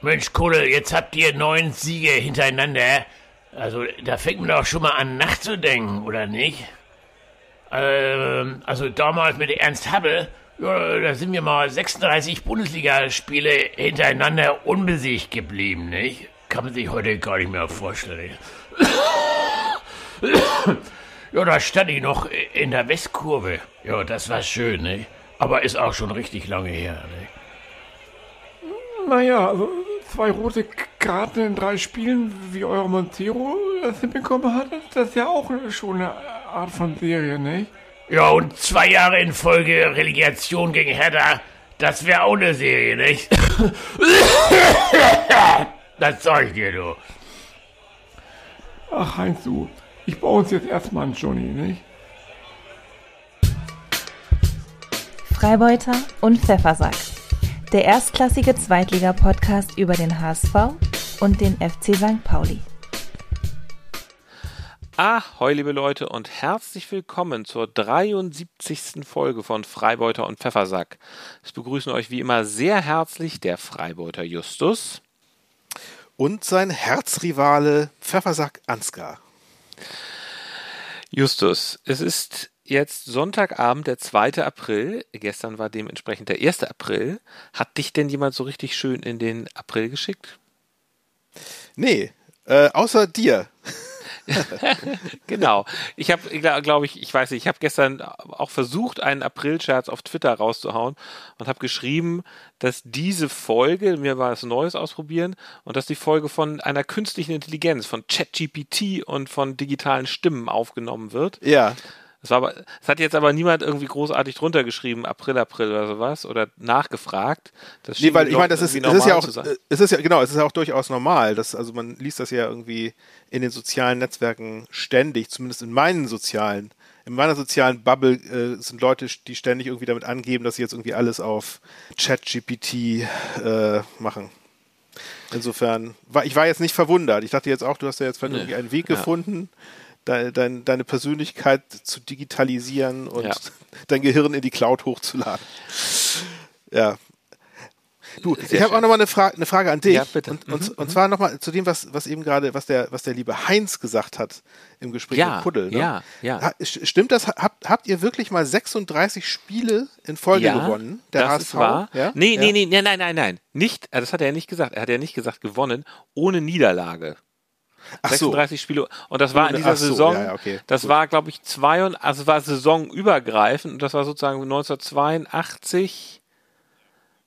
Mensch, Kohle, jetzt habt ihr neun Siege hintereinander. Also, da fängt man doch schon mal an nachzudenken, oder nicht? Ähm, also damals mit Ernst Habbel, ja, da sind wir mal 36 Bundesligaspiele hintereinander unbesiegt geblieben, nicht? Kann man sich heute gar nicht mehr vorstellen. ja, da stand ich noch in der Westkurve. Ja, das war schön, nicht? Aber ist auch schon richtig lange her, nicht? Naja, also zwei rote Karten in drei Spielen, wie euer Montero das hinbekommen hat, das ist ja auch schon eine Art von Serie, nicht? Ja, und zwei Jahre in Folge Relegation gegen Hertha, das wäre auch eine Serie, nicht? das sag ich dir, du. Ach, Heinz, du, ich baue uns jetzt erstmal einen Johnny, nicht? Freibeuter und Pfeffersack. Der erstklassige Zweitliga-Podcast über den HSV und den FC St. Pauli. Ahoi, liebe Leute, und herzlich willkommen zur 73. Folge von Freibeuter und Pfeffersack. Es begrüßen euch wie immer sehr herzlich der Freibeuter Justus. Und sein Herzrivale Pfeffersack Ansgar. Justus, es ist jetzt Sonntagabend, der 2. April. Gestern war dementsprechend der 1. April. Hat dich denn jemand so richtig schön in den April geschickt? Nee, äh, außer dir. genau. Ich habe, glaube ich, ich weiß nicht, ich habe gestern auch versucht, einen April-Scherz auf Twitter rauszuhauen und habe geschrieben, dass diese Folge, mir war es Neues ausprobieren, und dass die Folge von einer künstlichen Intelligenz, von ChatGPT und von digitalen Stimmen aufgenommen wird. Ja. Es, war aber, es hat jetzt aber niemand irgendwie großartig drunter geschrieben, April, April oder sowas, oder nachgefragt. Das nee, weil ich meine, das ist, es ist ja auch, es ist ja, genau, es ist ja auch durchaus normal. Dass, also man liest das ja irgendwie in den sozialen Netzwerken ständig, zumindest in meinen sozialen. In meiner sozialen Bubble äh, sind Leute, die ständig irgendwie damit angeben, dass sie jetzt irgendwie alles auf ChatGPT äh, machen. Insofern, war, ich war jetzt nicht verwundert. Ich dachte jetzt auch, du hast ja jetzt nee. irgendwie einen Weg ja. gefunden de, de, deine Persönlichkeit zu digitalisieren und ja. dein Gehirn in die Cloud hochzuladen. Ja. Du, Sehr ich habe auch nochmal eine, Fra eine Frage an dich. Ja, bitte. Und, und, mhm. und zwar nochmal zu dem, was, was eben gerade, was der, was der liebe Heinz gesagt hat im Gespräch ja, mit Puddel. Ne? Ja, ja. Stimmt das? Habt, habt ihr wirklich mal 36 Spiele in Folge ja, gewonnen? Der das HSV? Ist wahr. Ja? Nee, nee, nee, nein, nein, nein. Nicht, äh, das hat er ja nicht gesagt. Er hat ja nicht gesagt gewonnen, ohne Niederlage. Ach 36 so. Spiele. Und das war in dieser so, Saison, ja, okay. das Gut. war, glaube ich, zwei und, also war saisonübergreifend und das war sozusagen 1982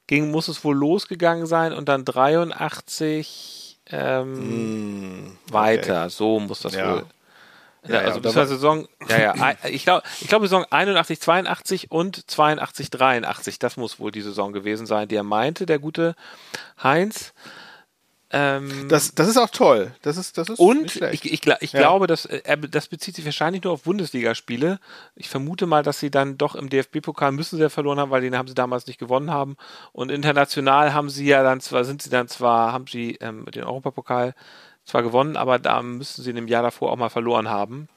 ging, muss es wohl losgegangen sein und dann 83 ähm, mm, weiter. So muss das ja. wohl. Ja, also bis zur Saison, ja, ja, ich glaube, ich glaube Saison 81, 82 und 82, 83, das muss wohl die Saison gewesen sein, die er meinte, der gute Heinz. Ähm, das, das ist auch toll. Das ist, das ist und ich, ich, ich ja. glaube, dass, äh, das bezieht sich wahrscheinlich nur auf Bundesligaspiele. Ich vermute mal, dass sie dann doch im DFB-Pokal müssen sie ja verloren haben, weil den haben sie damals nicht gewonnen haben. Und international haben sie ja dann zwar, sind sie dann zwar, haben sie ähm, den Europapokal zwar gewonnen, aber da müssen sie in dem Jahr davor auch mal verloren haben.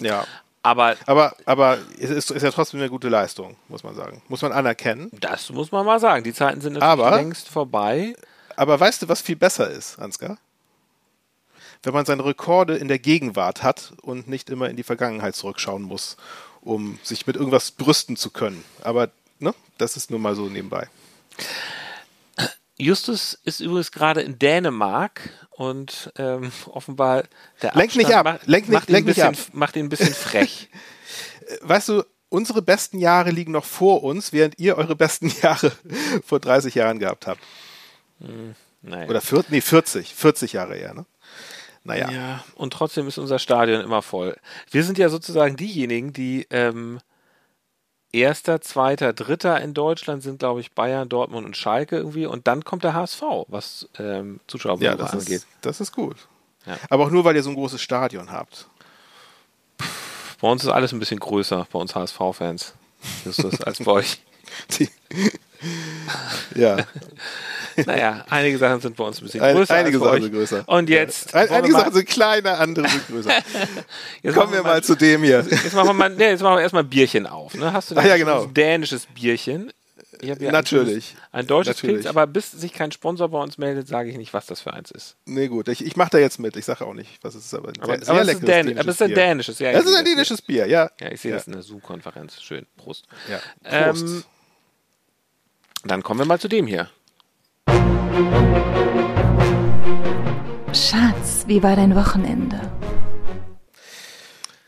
Ja. Aber, aber, aber es ist, ist ja trotzdem eine gute Leistung, muss man sagen. Muss man anerkennen. Das muss man mal sagen. Die Zeiten sind natürlich aber, längst vorbei. Aber weißt du, was viel besser ist, Ansgar? Wenn man seine Rekorde in der Gegenwart hat und nicht immer in die Vergangenheit zurückschauen muss, um sich mit irgendwas brüsten zu können. Aber ne, das ist nur mal so nebenbei. Justus ist übrigens gerade in Dänemark und ähm, offenbar der Lenk nicht ab, macht, lenk nicht, macht, ihn bisschen, ab. macht ihn ein bisschen frech. weißt du, unsere besten Jahre liegen noch vor uns, während ihr eure besten Jahre vor 30 Jahren gehabt habt. Hm, naja. Oder 40, nee, 40, 40 Jahre eher, ne? Naja. Ja, und trotzdem ist unser Stadion immer voll. Wir sind ja sozusagen diejenigen, die ähm, erster, zweiter, dritter in Deutschland sind, glaube ich, Bayern, Dortmund und Schalke irgendwie. Und dann kommt der HSV, was ähm, Zuschauer ja, das angeht. Ist, das ist gut. Ja. Aber auch nur, weil ihr so ein großes Stadion habt. Bei uns ist alles ein bisschen größer, bei uns HSV-Fans. als bei euch. Die, ja. naja, einige Sachen sind bei uns ein bisschen größer. Ein, einige Sachen sind größer. Und jetzt. Ein, einige Sachen sind kleiner, andere sind größer. Kommen wir mal, mal, zu dem hier. Jetzt machen wir, mal, nee, jetzt machen wir erstmal Bierchen auf. Ne? Hast du Ach, ja, genau. ein dänisches Bierchen? Natürlich. Ein, deutsches Pilz, aber bis sich kein Sponsor bei uns meldet, sage ich nicht, was das für eins ist. Nee, gut. Ich, ich mache da jetzt mit. Ich sage auch nicht, was es ist. Aber, aber, sehr, aber, sehr es, ist Dänisch, aber es ist ein dänisches. Ja, es ist ein dänisches Bier, ja. Ja, ich sehe ja. das in der Zoom-Konferenz. Schön. Prost. Ja. Prost. Ähm, dann kommen wir mal zu dem hier. Schatz, wie war dein Wochenende?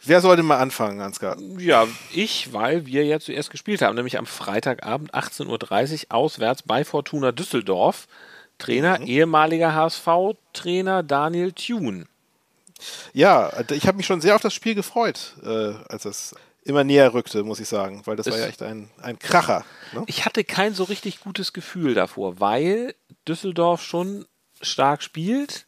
Wer sollte mal anfangen, Ansgar? Ja, ich, weil wir ja zuerst gespielt haben, nämlich am Freitagabend 18.30 Uhr auswärts bei Fortuna Düsseldorf. Trainer, mhm. ehemaliger HSV-Trainer Daniel Thune. Ja, ich habe mich schon sehr auf das Spiel gefreut, äh, als es immer näher rückte, muss ich sagen, weil das es war ja echt ein, ein Kracher. Ne? Ich hatte kein so richtig gutes Gefühl davor, weil Düsseldorf schon stark spielt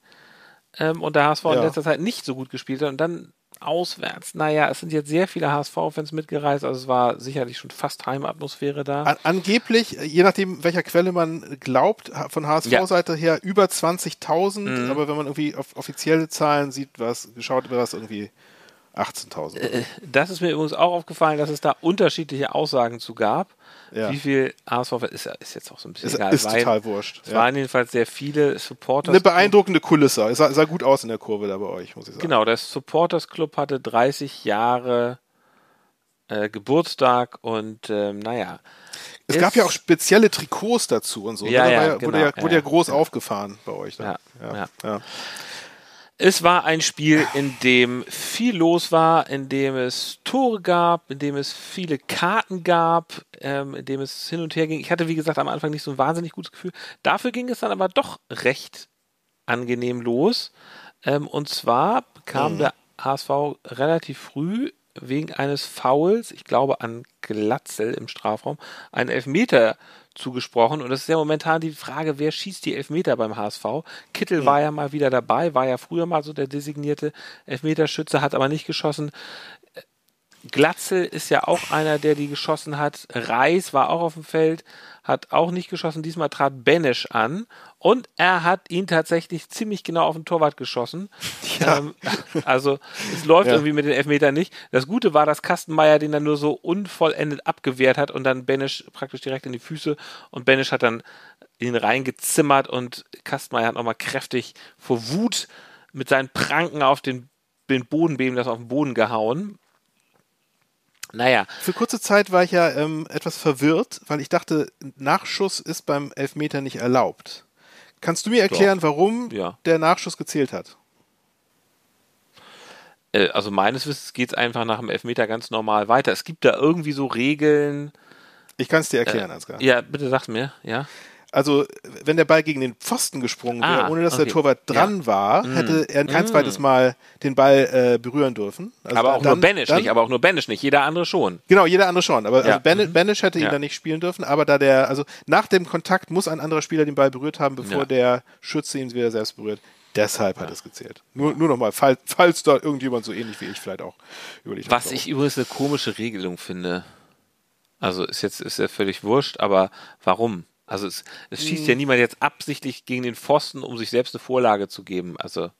ähm, und der HSV ja. in letzter Zeit nicht so gut gespielt hat und dann auswärts. Naja, es sind jetzt sehr viele HSV-Fans mitgereist, also es war sicherlich schon fast Heimatmosphäre da. An, angeblich, je nachdem, welcher Quelle man glaubt, von HSV-Seite ja. her über 20.000, mhm. aber wenn man irgendwie auf offizielle Zahlen sieht, was geschaut, war das irgendwie 18.000. Äh, das ist mir übrigens auch aufgefallen, dass es da unterschiedliche Aussagen zu gab. Ja. Wie viel HSV ist, ist jetzt auch so ein bisschen ist, egal. Ist war, total wurscht. Es ja. waren jedenfalls sehr viele Supporters. Eine beeindruckende Kulisse. Es sah, sah, gut aus in der Kurve da bei euch, muss ich sagen. Genau, der Supporters Club hatte 30 Jahre äh, Geburtstag und ähm, naja. Es gab ja auch spezielle Trikots dazu und so. Ja, ne? ja, ja, genau, wurde, ja, wurde ja, groß aufgefahren bei euch. Ja, ja. ja. Es war ein Spiel, in dem viel los war, in dem es Tore gab, in dem es viele Karten gab, ähm, in dem es hin und her ging. Ich hatte, wie gesagt, am Anfang nicht so ein wahnsinnig gutes Gefühl. Dafür ging es dann aber doch recht angenehm los. Ähm, und zwar kam mhm. der HSV relativ früh wegen eines Fouls, ich glaube an Glatzel im Strafraum, einen Elfmeter zugesprochen. Und das ist ja momentan die Frage, wer schießt die Elfmeter beim HSV? Kittel mhm. war ja mal wieder dabei, war ja früher mal so der designierte Elfmeterschütze, hat aber nicht geschossen. Glatzel ist ja auch einer, der die geschossen hat. Reis war auch auf dem Feld, hat auch nicht geschossen. Diesmal trat Benesch an und er hat ihn tatsächlich ziemlich genau auf den Torwart geschossen. Ja. Ähm, also es läuft ja. irgendwie mit den Elfmetern nicht. Das Gute war, dass Kastenmeier den dann nur so unvollendet abgewehrt hat und dann Benesch praktisch direkt in die Füße und Benesch hat dann ihn reingezimmert und Kastenmeier hat nochmal kräftig vor Wut mit seinen Pranken auf den, den Bodenbeben das auf den Boden gehauen. Naja. Für kurze Zeit war ich ja ähm, etwas verwirrt, weil ich dachte, Nachschuss ist beim Elfmeter nicht erlaubt. Kannst du mir erklären, Doch. warum ja. der Nachschuss gezählt hat? Äh, also meines Wissens geht es einfach nach dem Elfmeter ganz normal weiter. Es gibt da irgendwie so Regeln. Ich kann es dir erklären, äh, Ansgar. Ja, bitte sag mir, ja. Also, wenn der Ball gegen den Pfosten gesprungen wäre, ah, ohne dass okay. der Torwart dran ja. war, mm. hätte er kein mm. zweites Mal den Ball äh, berühren dürfen. Also aber auch dann, nur Banish nicht, aber auch nur Banish nicht, jeder andere schon. Genau, jeder andere schon. Aber ja. also mhm. Banish hätte ihn ja. dann nicht spielen dürfen, aber da der, also nach dem Kontakt muss ein anderer Spieler den Ball berührt haben, bevor der Schütze ihn wieder selbst berührt. Deshalb hat es gezählt. Nur, nur nochmal, falls, falls da irgendjemand so ähnlich wie ich vielleicht auch überlegt hat. Was ich übrigens eine komische Regelung finde. Also ist jetzt ist ja völlig wurscht, aber warum? Also es, es schießt hm. ja niemand jetzt absichtlich gegen den Pfosten, um sich selbst eine Vorlage zu geben. Also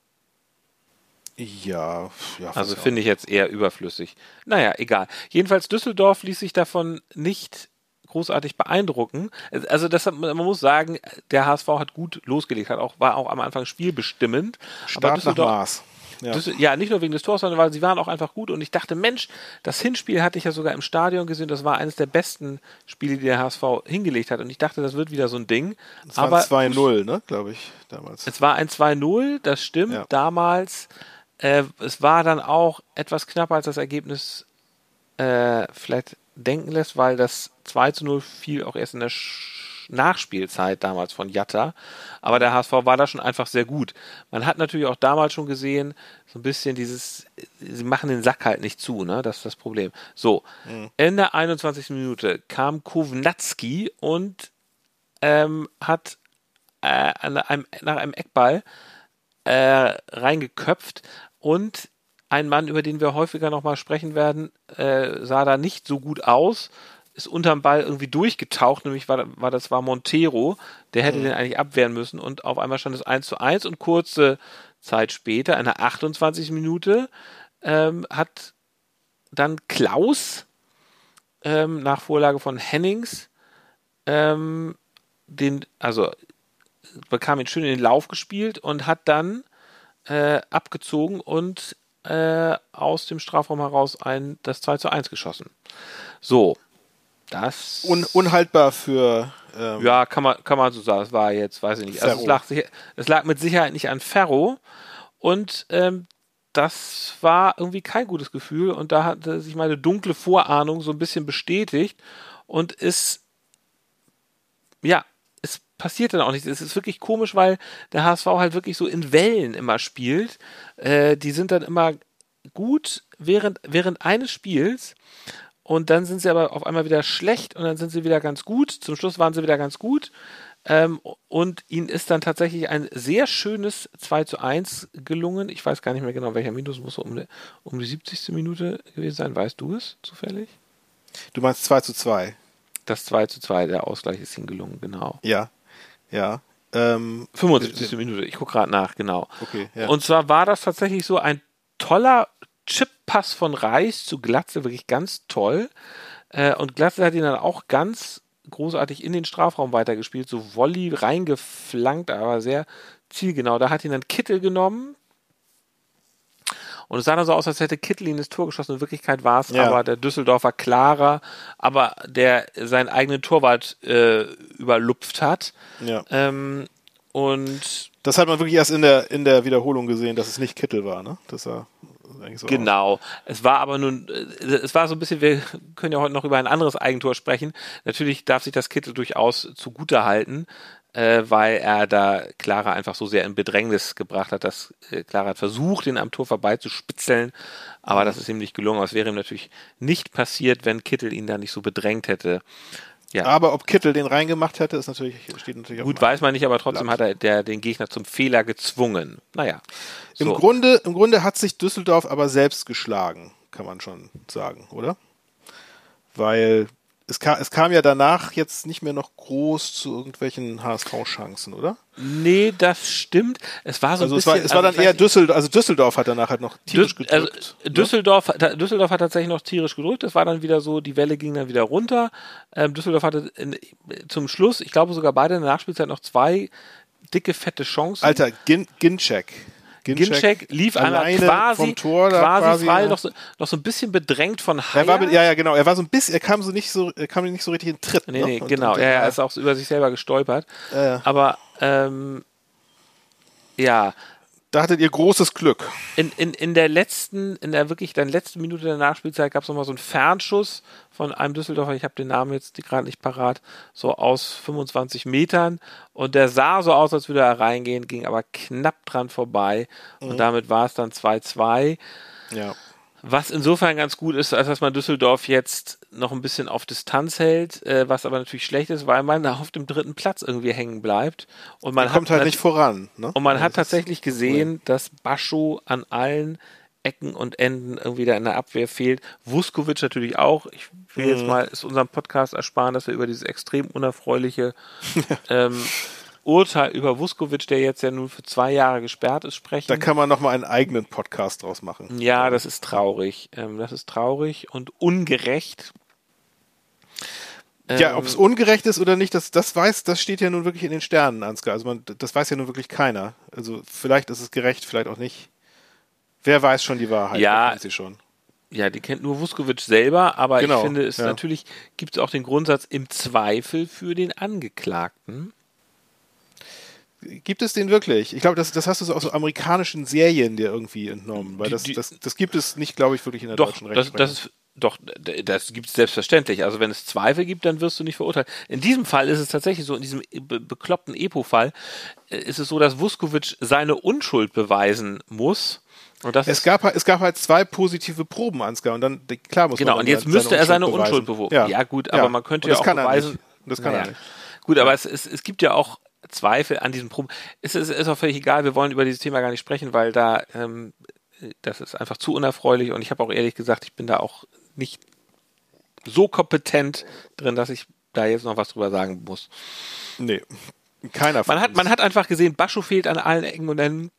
ja, ja. Also finde ich jetzt eher überflüssig. Naja, egal. Jedenfalls Düsseldorf ließ sich davon nicht großartig beeindrucken. Also das, man muss sagen, der HSV hat gut losgelegt, hat auch, war auch am Anfang spielbestimmend. Start aber Düsseldorf, nach Maß. Ja. Das, ja. nicht nur wegen des Tors, sondern weil sie waren auch einfach gut. Und ich dachte, Mensch, das Hinspiel hatte ich ja sogar im Stadion gesehen. Das war eines der besten Spiele, die der HSV hingelegt hat. Und ich dachte, das wird wieder so ein Ding. Es war 2-0, ne, glaube ich, damals. Es war ein 2-0, das stimmt. Ja. Damals. Äh, es war dann auch etwas knapper als das Ergebnis äh, vielleicht denken lässt, weil das 2 0 fiel auch erst in der Sch Nachspielzeit damals von Jatta. Aber der HSV war da schon einfach sehr gut. Man hat natürlich auch damals schon gesehen, so ein bisschen dieses, sie machen den Sack halt nicht zu, ne? Das ist das Problem. So, mhm. in der 21. Minute kam Kovnatski und ähm, hat äh, einem, nach einem Eckball äh, reingeköpft und ein Mann, über den wir häufiger nochmal sprechen werden, äh, sah da nicht so gut aus ist unterm Ball irgendwie durchgetaucht, nämlich war, war das war Montero, der hätte mhm. den eigentlich abwehren müssen und auf einmal stand es 1 zu 1 und kurze Zeit später, in der 28 Minute, ähm, hat dann Klaus ähm, nach Vorlage von Hennings ähm, den, also bekam ihn schön in den Lauf gespielt und hat dann äh, abgezogen und äh, aus dem Strafraum heraus ein, das 2 zu 1 geschossen. So. Das. Un, unhaltbar für. Ähm, ja, kann man, kann man so sagen. Das war jetzt, weiß ich nicht. Also es lag, es lag mit Sicherheit nicht an Ferro. Und ähm, das war irgendwie kein gutes Gefühl. Und da hat sich meine dunkle Vorahnung so ein bisschen bestätigt. Und ist. Ja, es passiert dann auch nichts. Es ist wirklich komisch, weil der HSV halt wirklich so in Wellen immer spielt. Äh, die sind dann immer gut während, während eines Spiels und dann sind sie aber auf einmal wieder schlecht und dann sind sie wieder ganz gut. Zum Schluss waren sie wieder ganz gut. Ähm, und ihnen ist dann tatsächlich ein sehr schönes 2 zu 1 gelungen. Ich weiß gar nicht mehr genau, welcher Minus muss um, um die 70. Minute gewesen sein. Weißt du es zufällig? Du meinst 2 zu 2. Das 2 zu 2, der Ausgleich ist ihnen gelungen, genau. Ja, ja. Ähm, 75. Äh, Minute, ich gucke gerade nach, genau. Okay, ja. Und zwar war das tatsächlich so ein toller Chip-Pass von Reis zu Glatze, wirklich ganz toll. Äh, und Glatze hat ihn dann auch ganz großartig in den Strafraum weitergespielt, so Volley reingeflankt, aber sehr zielgenau. Da hat ihn dann Kittel genommen. Und es sah dann so aus, als hätte Kittel ihn ins Tor geschossen. In Wirklichkeit war es ja. aber der Düsseldorfer klarer, aber der seinen eigenen Torwart äh, überlupft hat. Ja. Ähm, und das hat man wirklich erst in der, in der Wiederholung gesehen, dass es nicht Kittel war, ne? Dass er so genau. Aus. Es war aber nun, äh, es war so ein bisschen, wir können ja heute noch über ein anderes Eigentor sprechen. Natürlich darf sich das Kittel durchaus zugute halten, äh, weil er da Clara einfach so sehr in Bedrängnis gebracht hat, dass äh, Clara hat versucht, ihn am Tor vorbeizuspitzeln, aber das ist ihm nicht gelungen. Es wäre ihm natürlich nicht passiert, wenn Kittel ihn da nicht so bedrängt hätte. Ja. Aber ob Kittel den reingemacht hätte, ist natürlich, steht natürlich Gut, weiß man nicht, aber trotzdem Blatt. hat er der, den Gegner zum Fehler gezwungen. Naja. So. Im, Grunde, Im Grunde hat sich Düsseldorf aber selbst geschlagen, kann man schon sagen, oder? Weil es kam, es kam ja danach jetzt nicht mehr noch groß zu irgendwelchen HSV-Chancen, oder? Nee, das stimmt. Es war so also ein bisschen. Es war, es war also dann eher Düsseldorf, also Düsseldorf hat danach halt noch tierisch also gedrückt. Also Düsseldorf, ne? Düsseldorf hat tatsächlich noch tierisch gedrückt. Es war dann wieder so, die Welle ging dann wieder runter. Ähm, Düsseldorf hatte in, zum Schluss, ich glaube sogar beide in der Nachspielzeit noch zwei dicke, fette Chancen. Alter, Gin Ginczek. Ginczek lief einmal quasi, Tor quasi, quasi frei, ja. noch, so, noch so ein bisschen bedrängt von Haier. Er war, ja, ja, genau. Er war so ein bisschen, er kam so nicht so, er kam nicht so richtig in Tritt. Nee, ne? nee, und, genau. Und, ja, er ist auch so über sich selber gestolpert. Ja. Aber, ähm, ja, da hattet ihr großes Glück. In, in, in der letzten, in der wirklich dann letzten Minute der Nachspielzeit gab es nochmal so einen Fernschuss von einem Düsseldorfer, ich habe den Namen jetzt gerade nicht parat, so aus 25 Metern. Und der sah so aus, als würde er reingehen, ging aber knapp dran vorbei. Mhm. Und damit war es dann 2-2. Ja. Was insofern ganz gut ist, als dass man Düsseldorf jetzt noch ein bisschen auf Distanz hält, äh, was aber natürlich schlecht ist, weil man auf dem dritten Platz irgendwie hängen bleibt. Und man kommt halt nicht voran. Ne? Und man hat tatsächlich gesehen, cool. dass Bascho an allen Ecken und Enden irgendwie da in der Abwehr fehlt. Vuskovic natürlich auch. Ich will mhm. jetzt mal, ist unserem Podcast ersparen, dass wir über dieses extrem unerfreuliche ähm, Urteil über Vuskovic, der jetzt ja nun für zwei Jahre gesperrt ist, sprechen. Da kann man nochmal einen eigenen Podcast draus machen. Ja, das ist traurig. Ähm, das ist traurig und ungerecht. Ja, ähm, ob es ungerecht ist oder nicht, das, das weiß, das steht ja nun wirklich in den Sternen, Ansgar. Also man, das weiß ja nun wirklich keiner. Also vielleicht ist es gerecht, vielleicht auch nicht. Wer weiß schon die Wahrheit? Ja, sie schon. Ja, die kennt nur Vuskovic selber, aber genau, ich finde es ja. natürlich gibt es auch den Grundsatz im Zweifel für den Angeklagten. Gibt es den wirklich? Ich glaube, das, das hast du so aus so amerikanischen Serien dir irgendwie entnommen, weil das, das, das gibt es nicht, glaube ich, wirklich in der doch, deutschen Rechtsprechung. Das, das doch, das gibt es selbstverständlich. Also wenn es Zweifel gibt, dann wirst du nicht verurteilt. In diesem Fall ist es tatsächlich so, in diesem be bekloppten Epo-Fall äh, ist es so, dass Vuskovic seine Unschuld beweisen muss. Es, gab, halt, es gab halt zwei positive Proben, Ansgar, und dann, klar muss Genau, man und jetzt müsste er seine Unschuld beweisen. Ja. ja. gut, aber ja. man könnte ja auch beweisen. Das kann naja. er nicht. Gut, aber es, es, es gibt ja auch Zweifel an diesem Problem. Es ist, ist auch völlig egal, wir wollen über dieses Thema gar nicht sprechen, weil da ähm, das ist einfach zu unerfreulich und ich habe auch ehrlich gesagt, ich bin da auch nicht so kompetent drin, dass ich da jetzt noch was drüber sagen muss. Nee, keiner von man hat, man hat einfach gesehen, Bascho fehlt an allen Ecken und Enden.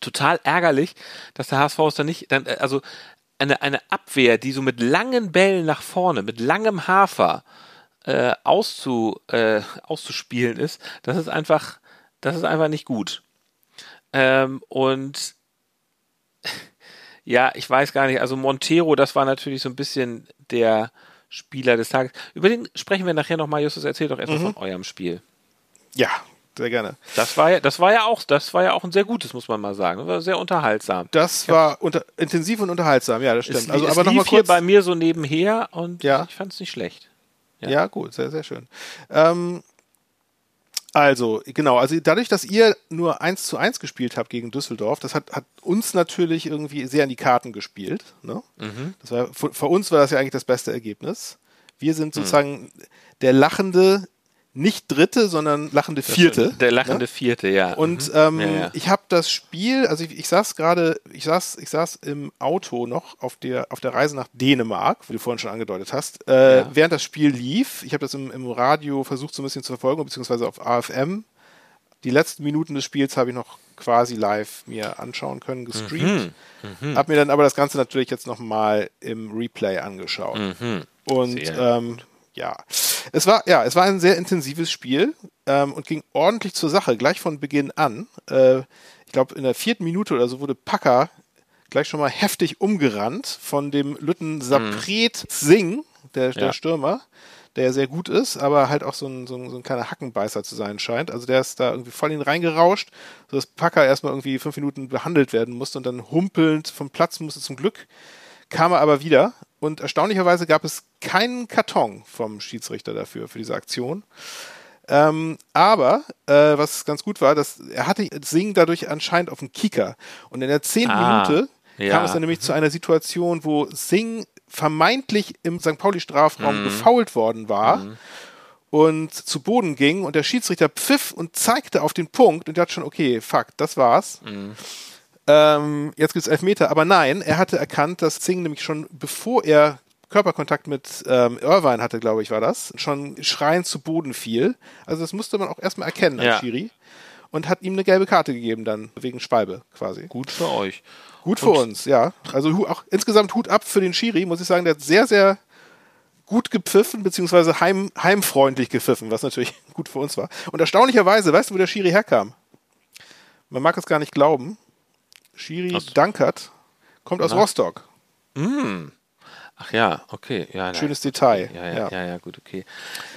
Total ärgerlich, dass der HSV es dann nicht, dann, also eine, eine Abwehr, die so mit langen Bällen nach vorne, mit langem Hafer, äh, auszu, äh, auszuspielen ist, das ist einfach, das ist einfach nicht gut. Ähm, und ja, ich weiß gar nicht, also Montero, das war natürlich so ein bisschen der Spieler des Tages. Über den sprechen wir nachher nochmal. Justus, erzähl doch etwas mhm. von eurem Spiel. Ja, sehr gerne. Das war ja, das war ja auch, das war ja auch ein sehr gutes, muss man mal sagen. Das war sehr unterhaltsam. Das war unter, intensiv und unterhaltsam, ja, das stimmt. Es, also, es aber noch mal kurz. hier bei mir so nebenher und ja. ich fand es nicht schlecht. Ja. ja. gut, sehr, sehr schön. Ähm, also, genau, also dadurch, dass ihr nur 1 zu 1 gespielt habt gegen Düsseldorf, das hat, hat uns natürlich irgendwie sehr in die Karten gespielt. Ne? Mhm. Das war, für, für, uns war das ja eigentlich das beste Ergebnis. Wir sind mhm. sozusagen mhm. der lachende nicht dritte, sondern lachende vierte. Der lachende ne? vierte, ja. Und mhm. ähm, ja, ja. ich habe das Spiel, also ich, ich saß gerade, ich saß, ich saß im Auto noch auf der auf der Reise nach Dänemark, wie du vorhin schon angedeutet hast, äh, ja. während das Spiel lief. Ich habe das im, im Radio versucht so ein bisschen zu verfolgen, beziehungsweise auf AFM. Die letzten Minuten des Spiels habe ich noch quasi live mir anschauen können, gestreamt. Mhm. Mhm. Habe mir dann aber das Ganze natürlich jetzt nochmal im Replay angeschaut. Mhm. Und ähm, ja, es war, ja, es war ein sehr intensives Spiel ähm, und ging ordentlich zur Sache, gleich von Beginn an. Äh, ich glaube, in der vierten Minute oder so wurde Packer gleich schon mal heftig umgerannt von dem Lütten Sapret Singh, der, der ja. Stürmer, der ja sehr gut ist, aber halt auch so ein, so, ein, so ein kleiner Hackenbeißer zu sein scheint. Also der ist da irgendwie voll in ihn reingerauscht, sodass Packer erstmal irgendwie fünf Minuten behandelt werden musste und dann humpelnd vom Platz musste zum Glück kam er aber wieder und erstaunlicherweise gab es keinen Karton vom Schiedsrichter dafür, für diese Aktion. Ähm, aber äh, was ganz gut war, dass er hatte Sing dadurch anscheinend auf dem Kicker. Und in der zehnten ah, Minute ja. kam es dann nämlich zu einer Situation, wo Sing vermeintlich im St. Pauli-Strafraum mhm. gefault worden war. Mhm und zu Boden ging und der Schiedsrichter pfiff und zeigte auf den Punkt und dachte schon, okay, fuck, das war's. Mhm. Ähm, jetzt gibt es Elfmeter, aber nein, er hatte erkannt, dass Zing nämlich schon bevor er Körperkontakt mit ähm, Irvine hatte, glaube ich, war das, schon schreiend zu Boden fiel. Also das musste man auch erstmal erkennen als ja. Schiri. Und hat ihm eine gelbe Karte gegeben dann, wegen Schwalbe quasi. Gut für euch. Gut für uns, ja. Also auch insgesamt Hut ab für den Schiri, muss ich sagen, der hat sehr, sehr gut gepfiffen, beziehungsweise heim, heimfreundlich gepfiffen, was natürlich gut für uns war. Und erstaunlicherweise, weißt du, wo der Schiri herkam? Man mag es gar nicht glauben. Schiri aus Dankert kommt aus Rostock. Mm. Ach ja, okay. Ja, Schönes Detail. Ja, ja, ja, ja, gut, okay.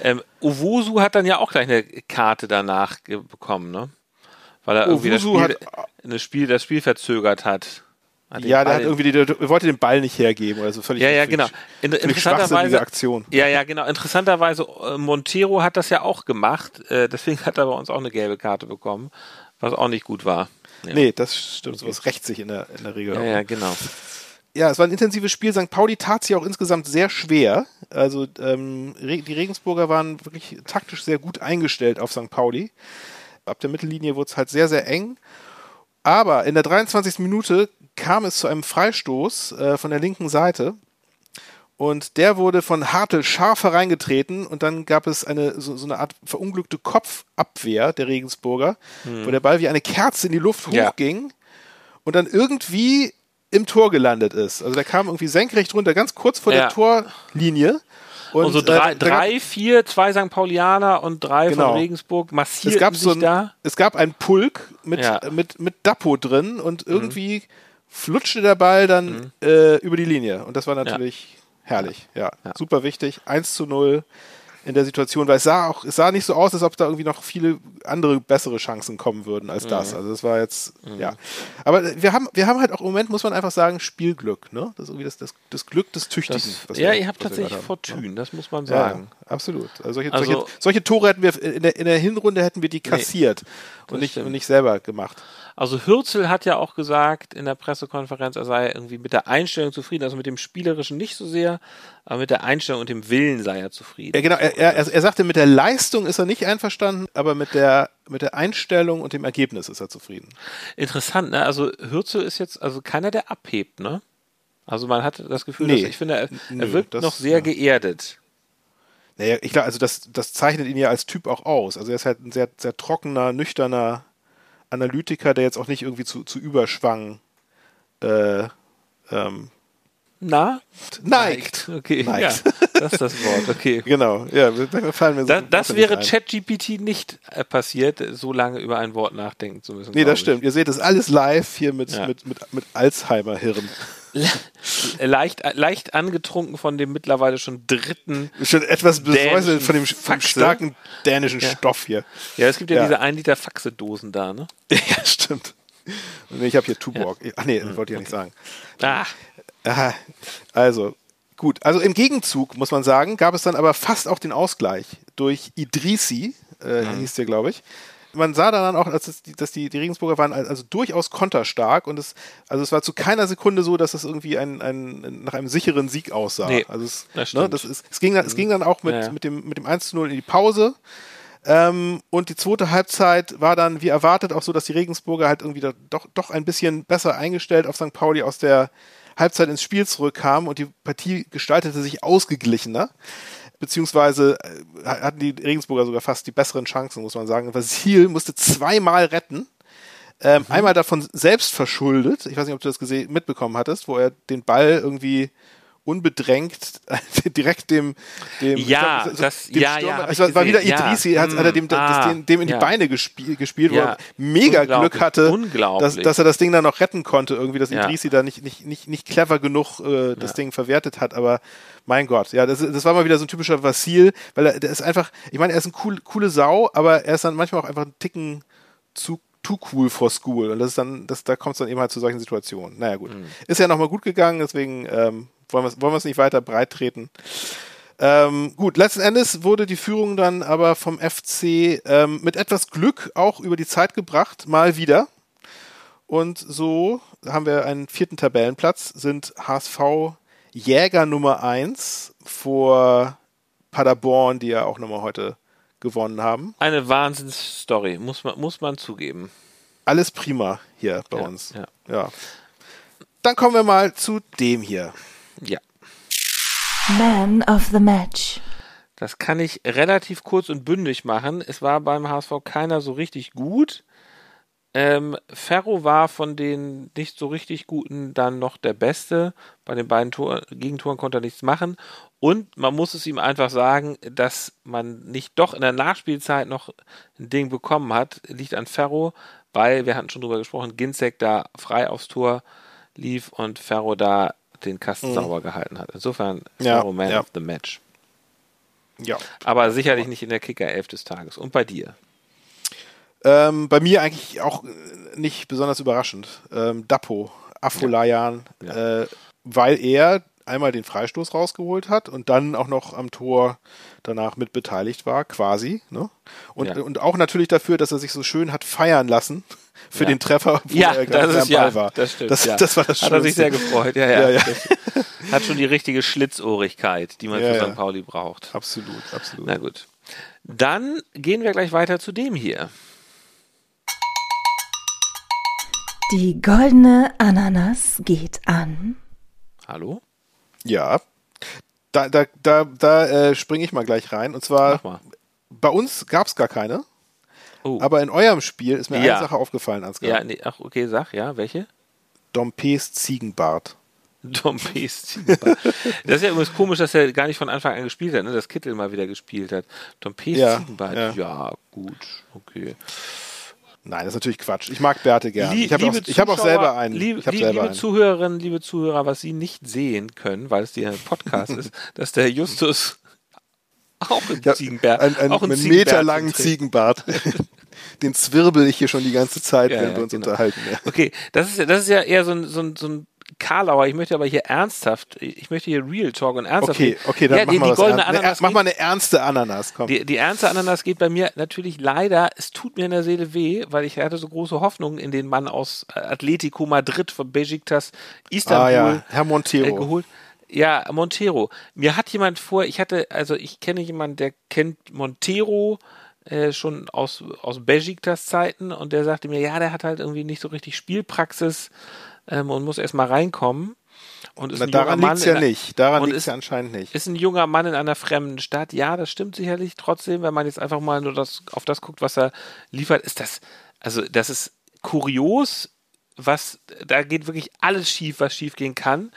Ähm, Uwosu hat dann ja auch gleich eine Karte danach bekommen, ne? Weil er irgendwie das Spiel, Spiel, das Spiel verzögert hat. hat ja, der hat irgendwie, der, der wollte den Ball nicht hergeben oder so völlig. Ja, ja, genau. In, interessanterweise Aktion. Ja, ja, genau. Interessanterweise äh, Montero hat das ja auch gemacht. Äh, deswegen hat er bei uns auch eine gelbe Karte bekommen, was auch nicht gut war. Ja. Nee, das stimmt. Okay. Sowas rächt sich in der, in der Regel. Ja, auch. ja, genau. Ja, es war ein intensives Spiel. St. Pauli tat sich auch insgesamt sehr schwer. Also ähm, die Regensburger waren wirklich taktisch sehr gut eingestellt auf St. Pauli. Ab der Mittellinie wurde es halt sehr, sehr eng. Aber in der 23. Minute kam es zu einem Freistoß äh, von der linken Seite. Und der wurde von Hartl scharf hereingetreten und dann gab es eine so, so eine Art verunglückte Kopfabwehr der Regensburger, hm. wo der Ball wie eine Kerze in die Luft hochging ja. und dann irgendwie im Tor gelandet ist. Also der kam irgendwie senkrecht runter, ganz kurz vor ja. der Torlinie. Und, und so drei, äh, drei, vier, zwei St. Paulianer und drei genau. von Regensburg massierten es gab so ein, da. Es gab einen Pulk mit, ja. mit, mit Dapo drin und mhm. irgendwie mhm. flutschte der Ball dann mhm. äh, über die Linie. Und das war natürlich Herrlich, ja. ja. Super wichtig. 1 zu 0 in der Situation, weil es sah auch, es sah nicht so aus, als ob da irgendwie noch viele andere bessere Chancen kommen würden als das. Mhm. Also das war jetzt, mhm. ja. Aber wir haben, wir haben halt auch im Moment, muss man einfach sagen, Spielglück, ne? Das ist irgendwie das, das, das Glück des Tüchtigen. Das, ja, wir, ihr habt tatsächlich Fortune, ja. das muss man sagen. Ja, absolut. Also solche, also solche, solche, Tore hätten wir, in der, in der Hinrunde hätten wir die kassiert nee, und, nicht, und nicht selber gemacht. Also Hürzel hat ja auch gesagt in der Pressekonferenz, er sei irgendwie mit der Einstellung zufrieden, also mit dem Spielerischen nicht so sehr, aber mit der Einstellung und dem Willen sei er zufrieden. Ja, genau. Er, er, er sagte, mit der Leistung ist er nicht einverstanden, aber mit der, mit der Einstellung und dem Ergebnis ist er zufrieden. Interessant, ne? Also Hürzel ist jetzt also keiner, der abhebt, ne? Also man hat das Gefühl, nee, dass ich finde, er, er wirkt das, noch sehr ja. geerdet. Naja, ich glaube, also das, das zeichnet ihn ja als Typ auch aus. Also er ist halt ein sehr, sehr trockener, nüchterner Analytiker, der jetzt auch nicht irgendwie zu, zu Überschwang äh, ähm, na? Neigt. Okay, Neigt. Ja, Das ist das Wort, okay. Genau, ja, fallen mir so Das, das wäre ChatGPT nicht äh, passiert, so lange über ein Wort nachdenken zu müssen. Nee, das stimmt. Ihr seht es alles live hier mit, ja. mit, mit, mit Alzheimer-Hirn. leicht, leicht angetrunken von dem mittlerweile schon dritten. Schon etwas besäuselt von dem starken dänischen ja. Stoff hier. Ja, es gibt ja, ja. diese 1 Liter Faxe-Dosen da, ne? Ja, stimmt. Und ich habe hier Tuborg. Ja. Ach nee, das wollte ich ja nicht sagen. Ah. Aha. Also, gut. Also im Gegenzug, muss man sagen, gab es dann aber fast auch den Ausgleich durch Idrisi, äh, mhm. hieß der, glaube ich. Man sah dann auch, dass, die, dass die, die Regensburger waren also durchaus konterstark und es, also es war zu keiner Sekunde so, dass es irgendwie ein, ein, nach einem sicheren Sieg aussah. Nee, also es, das ne, das ist, es, ging dann, es ging dann auch mit, ja, ja. mit, dem, mit dem 1 zu 0 in die Pause. Ähm, und die zweite Halbzeit war dann, wie erwartet, auch so, dass die Regensburger halt irgendwie doch, doch ein bisschen besser eingestellt auf St. Pauli aus der Halbzeit ins Spiel zurückkamen und die Partie gestaltete sich ausgeglichener. Beziehungsweise äh, hatten die Regensburger sogar fast die besseren Chancen, muss man sagen. Vasil musste zweimal retten. Ähm, mhm. Einmal davon selbst verschuldet. Ich weiß nicht, ob du das gesehen, mitbekommen hattest, wo er den Ball irgendwie unbedrängt direkt dem, dem ja, glaub, das, dem ja, Stürmer, ja, also war wieder Idrisi, ja. hat, hat er dem, das, ah, dem, dem in die Beine gespielt, gespielt wo er mega Glück hatte, dass, dass er das Ding dann noch retten konnte, irgendwie, dass Idrisi da nicht, nicht, nicht, nicht clever genug äh, das Ding verwertet hat, aber mein Gott, ja, das, das war mal wieder so ein typischer Vasil, weil er, der ist einfach, ich meine, er ist eine cool, coole Sau, aber er ist dann manchmal auch einfach ein Ticken zu too cool for school. Und das ist dann, das, da kommt es dann eben halt zu solchen Situationen. Naja, gut. Mhm. Ist ja nochmal gut gegangen, deswegen ähm, wollen wir wollen es nicht weiter breit treten. Ähm, gut, letzten Endes wurde die Führung dann aber vom FC ähm, mit etwas Glück auch über die Zeit gebracht, mal wieder. Und so haben wir einen vierten Tabellenplatz, sind HSV Jäger Nummer 1 vor Paderborn, die ja auch nochmal heute gewonnen haben. Eine Wahnsinnsstory, muss man, muss man zugeben. Alles prima hier bei ja, uns. Ja. ja. Dann kommen wir mal zu dem hier. Ja. Man of the Match. Das kann ich relativ kurz und bündig machen. Es war beim HSV keiner so richtig gut. Ähm, Ferro war von den nicht so richtig guten dann noch der Beste. Bei den beiden Tor Gegentoren konnte er nichts machen. Und man muss es ihm einfach sagen, dass man nicht doch in der Nachspielzeit noch ein Ding bekommen hat, liegt an Ferro, weil wir hatten schon drüber gesprochen, Ginzek da frei aufs Tor lief und Ferro da den Kasten mhm. sauber gehalten hat. Insofern ja, Man ja. of the Match. Ja. Aber sicherlich nicht in der Kicker 11 des Tages. Und bei dir? Ähm, bei mir eigentlich auch nicht besonders überraschend. Ähm, Dapo, Afolayan, ja. äh, weil er einmal den Freistoß rausgeholt hat und dann auch noch am Tor danach mit beteiligt war, quasi. Ne? Und, ja. und auch natürlich dafür, dass er sich so schön hat feiern lassen für ja. den Treffer, wo ja, er gerade am Ball war. Das stimmt. Das, das war das Hat er sich sehr gefreut, ja, ja. ja, Hat schon die richtige Schlitzohrigkeit, die man für St. Pauli braucht. Absolut, absolut. Na gut. Dann gehen wir gleich weiter zu dem hier. Die goldene Ananas geht an. Hallo? Ja. Da, da, da, da äh, springe ich mal gleich rein. Und zwar, bei uns gab es gar keine. Oh. Aber in eurem Spiel ist mir ja. eine Sache aufgefallen, Ansgar. Ja, nee, ach, okay, sag, ja, welche? Dompees Ziegenbart. Dompees Ziegenbart. das ist ja übrigens komisch, dass er gar nicht von Anfang an gespielt hat, ne? dass Kittel mal wieder gespielt hat. Dompees ja, Ziegenbart, ja. ja, gut, okay. Nein, das ist natürlich Quatsch. Ich mag Bärte gerne. ich habe auch, hab auch, selber einen. Lieb, ich liebe einen. Zuhörerinnen, liebe Zuhörer, was Sie nicht sehen können, weil es dir ein Podcast ist, dass der Justus auch ein ja, Ziegenbart, ein, ein, auch einen meterlangen Ziegenbart. Den zwirbel ich hier schon die ganze Zeit, ja, wenn ja, wir uns genau. unterhalten. Ja. Okay, das ist, das ist ja eher so ein, so ein, so ein Karlauer, ich möchte aber hier ernsthaft, ich möchte hier Real Talk und ernsthaft. Okay, okay, dann ja, die, die goldene Ananas. Mach mal eine ernste Ananas, komm. Die, die ernste Ananas geht bei mir natürlich leider, es tut mir in der Seele weh, weil ich hatte so große Hoffnungen in den Mann aus Atletico Madrid von Besiktas Istanbul ah, ja. Herr Montero. Äh, geholt. Ja, Montero. Mir hat jemand vor, ich hatte, also ich kenne jemanden, der kennt Montero, äh, schon aus, aus Besiktas Zeiten und der sagte mir, ja, der hat halt irgendwie nicht so richtig Spielpraxis ähm, und muss erstmal reinkommen. Und ist Na, daran liegt es ja nicht. Daran liegt es ja anscheinend nicht. Ist ein junger Mann in einer fremden Stadt. Ja, das stimmt sicherlich trotzdem, wenn man jetzt einfach mal nur das, auf das guckt, was er liefert, ist das, also das ist kurios, was, da geht wirklich alles schief, was schief gehen kann.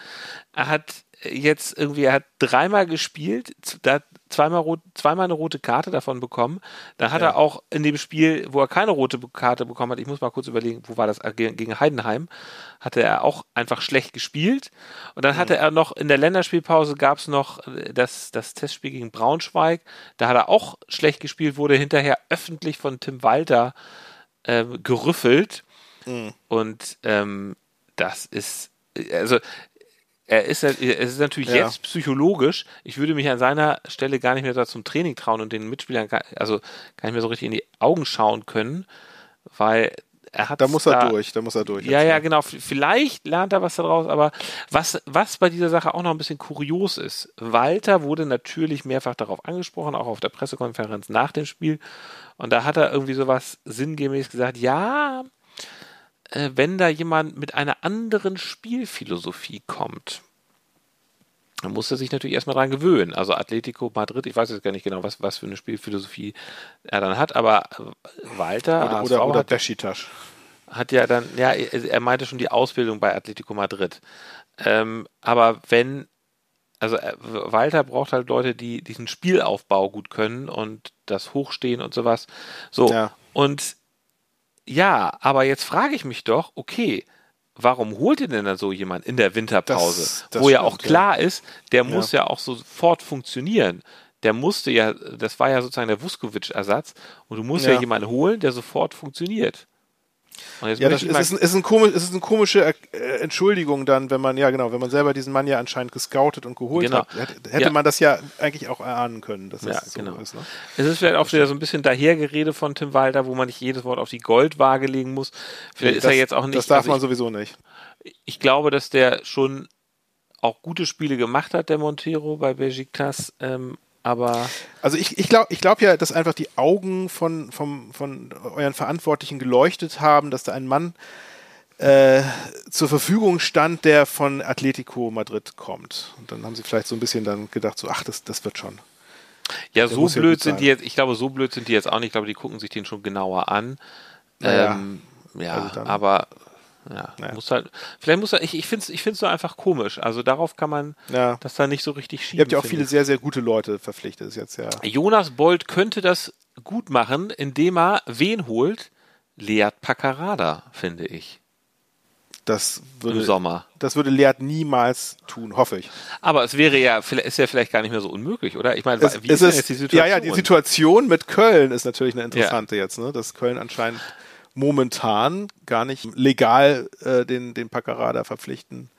Er hat jetzt irgendwie, er hat dreimal gespielt, da zweimal, rot, zweimal eine rote Karte davon bekommen. Dann hat ja. er auch in dem Spiel, wo er keine rote Karte bekommen hat, ich muss mal kurz überlegen, wo war das, äh, gegen Heidenheim, hatte er auch einfach schlecht gespielt. Und dann mhm. hatte er noch in der Länderspielpause gab es noch äh, das, das Testspiel gegen Braunschweig. Da hat er auch schlecht gespielt, wurde hinterher öffentlich von Tim Walter äh, gerüffelt. Mhm. Und ähm, das ist, also er ist, es ist natürlich ja. jetzt psychologisch. Ich würde mich an seiner Stelle gar nicht mehr da zum Training trauen und den Mitspielern, gar, also gar nicht mehr so richtig in die Augen schauen können, weil er hat. Da muss er da, durch, da muss er durch. Ja, ja, genau. Vielleicht lernt er was daraus, aber was, was bei dieser Sache auch noch ein bisschen kurios ist, Walter wurde natürlich mehrfach darauf angesprochen, auch auf der Pressekonferenz nach dem Spiel. Und da hat er irgendwie sowas sinngemäß gesagt, ja, äh, wenn da jemand mit einer anderen Spielphilosophie kommt, dann muss er sich natürlich erstmal dran gewöhnen. Also Atletico Madrid, ich weiß jetzt gar nicht genau, was, was für eine Spielphilosophie er dann hat, aber Walter oder, oder, oder hat, Besiktas. hat ja dann, ja, er meinte schon die Ausbildung bei Atletico Madrid. Ähm, aber wenn, also äh, Walter braucht halt Leute, die diesen Spielaufbau gut können und das Hochstehen und sowas. So. Ja. Und ja, aber jetzt frage ich mich doch, okay, warum holt ihr denn dann so jemand in der Winterpause? Das, das wo ja auch klar ja. ist, der ja. muss ja auch sofort funktionieren. Der musste ja, das war ja sozusagen der Vuskovic-Ersatz und du musst ja. ja jemanden holen, der sofort funktioniert ja, das ist, ist, ein, komisch, ist eine komische äh, Entschuldigung dann, wenn man, ja genau, wenn man selber diesen Mann ja anscheinend gescoutet und geholt genau. hat, hätte ja. man das ja eigentlich auch erahnen können, dass ja, das so genau. ist. Ne? Es ist vielleicht auch wieder so ein bisschen dahergerede von Tim Walter, wo man nicht jedes Wort auf die Goldwaage legen muss. Vielleicht das, ist er jetzt auch nicht. Das darf also man sowieso nicht. Ich glaube, dass der schon auch gute Spiele gemacht hat, der Montero bei Besiktas, ähm, aber. Also ich, ich glaube ich glaub ja, dass einfach die Augen von, vom, von euren Verantwortlichen geleuchtet haben, dass da ein Mann äh, zur Verfügung stand, der von Atletico Madrid kommt. Und dann haben sie vielleicht so ein bisschen dann gedacht, so, ach, das, das wird schon. Ja, der so blöd ja sind die jetzt, ich glaube, so blöd sind die jetzt auch nicht. Ich glaube, die gucken sich den schon genauer an. Naja, ähm, ja, also aber ja, naja. muss halt, vielleicht muss er, ich, ich finde es ich find's so einfach komisch. Also darauf kann man ja. das da nicht so richtig schieben. Ihr habt ja auch viele sehr, sehr gute Leute verpflichtet. Ist jetzt ja. Jonas Bold könnte das gut machen, indem er wen holt? Leat Paccarada, finde ich. Das würde, Im Sommer. Das würde Leat niemals tun, hoffe ich. Aber es wäre ja, ist ja vielleicht gar nicht mehr so unmöglich, oder? Ich meine, wie ist, ist jetzt die Situation? Ja, ja, die Situation mit Köln ist natürlich eine interessante ja. jetzt, ne? Dass Köln anscheinend momentan gar nicht legal äh, den, den Paccarada verpflichten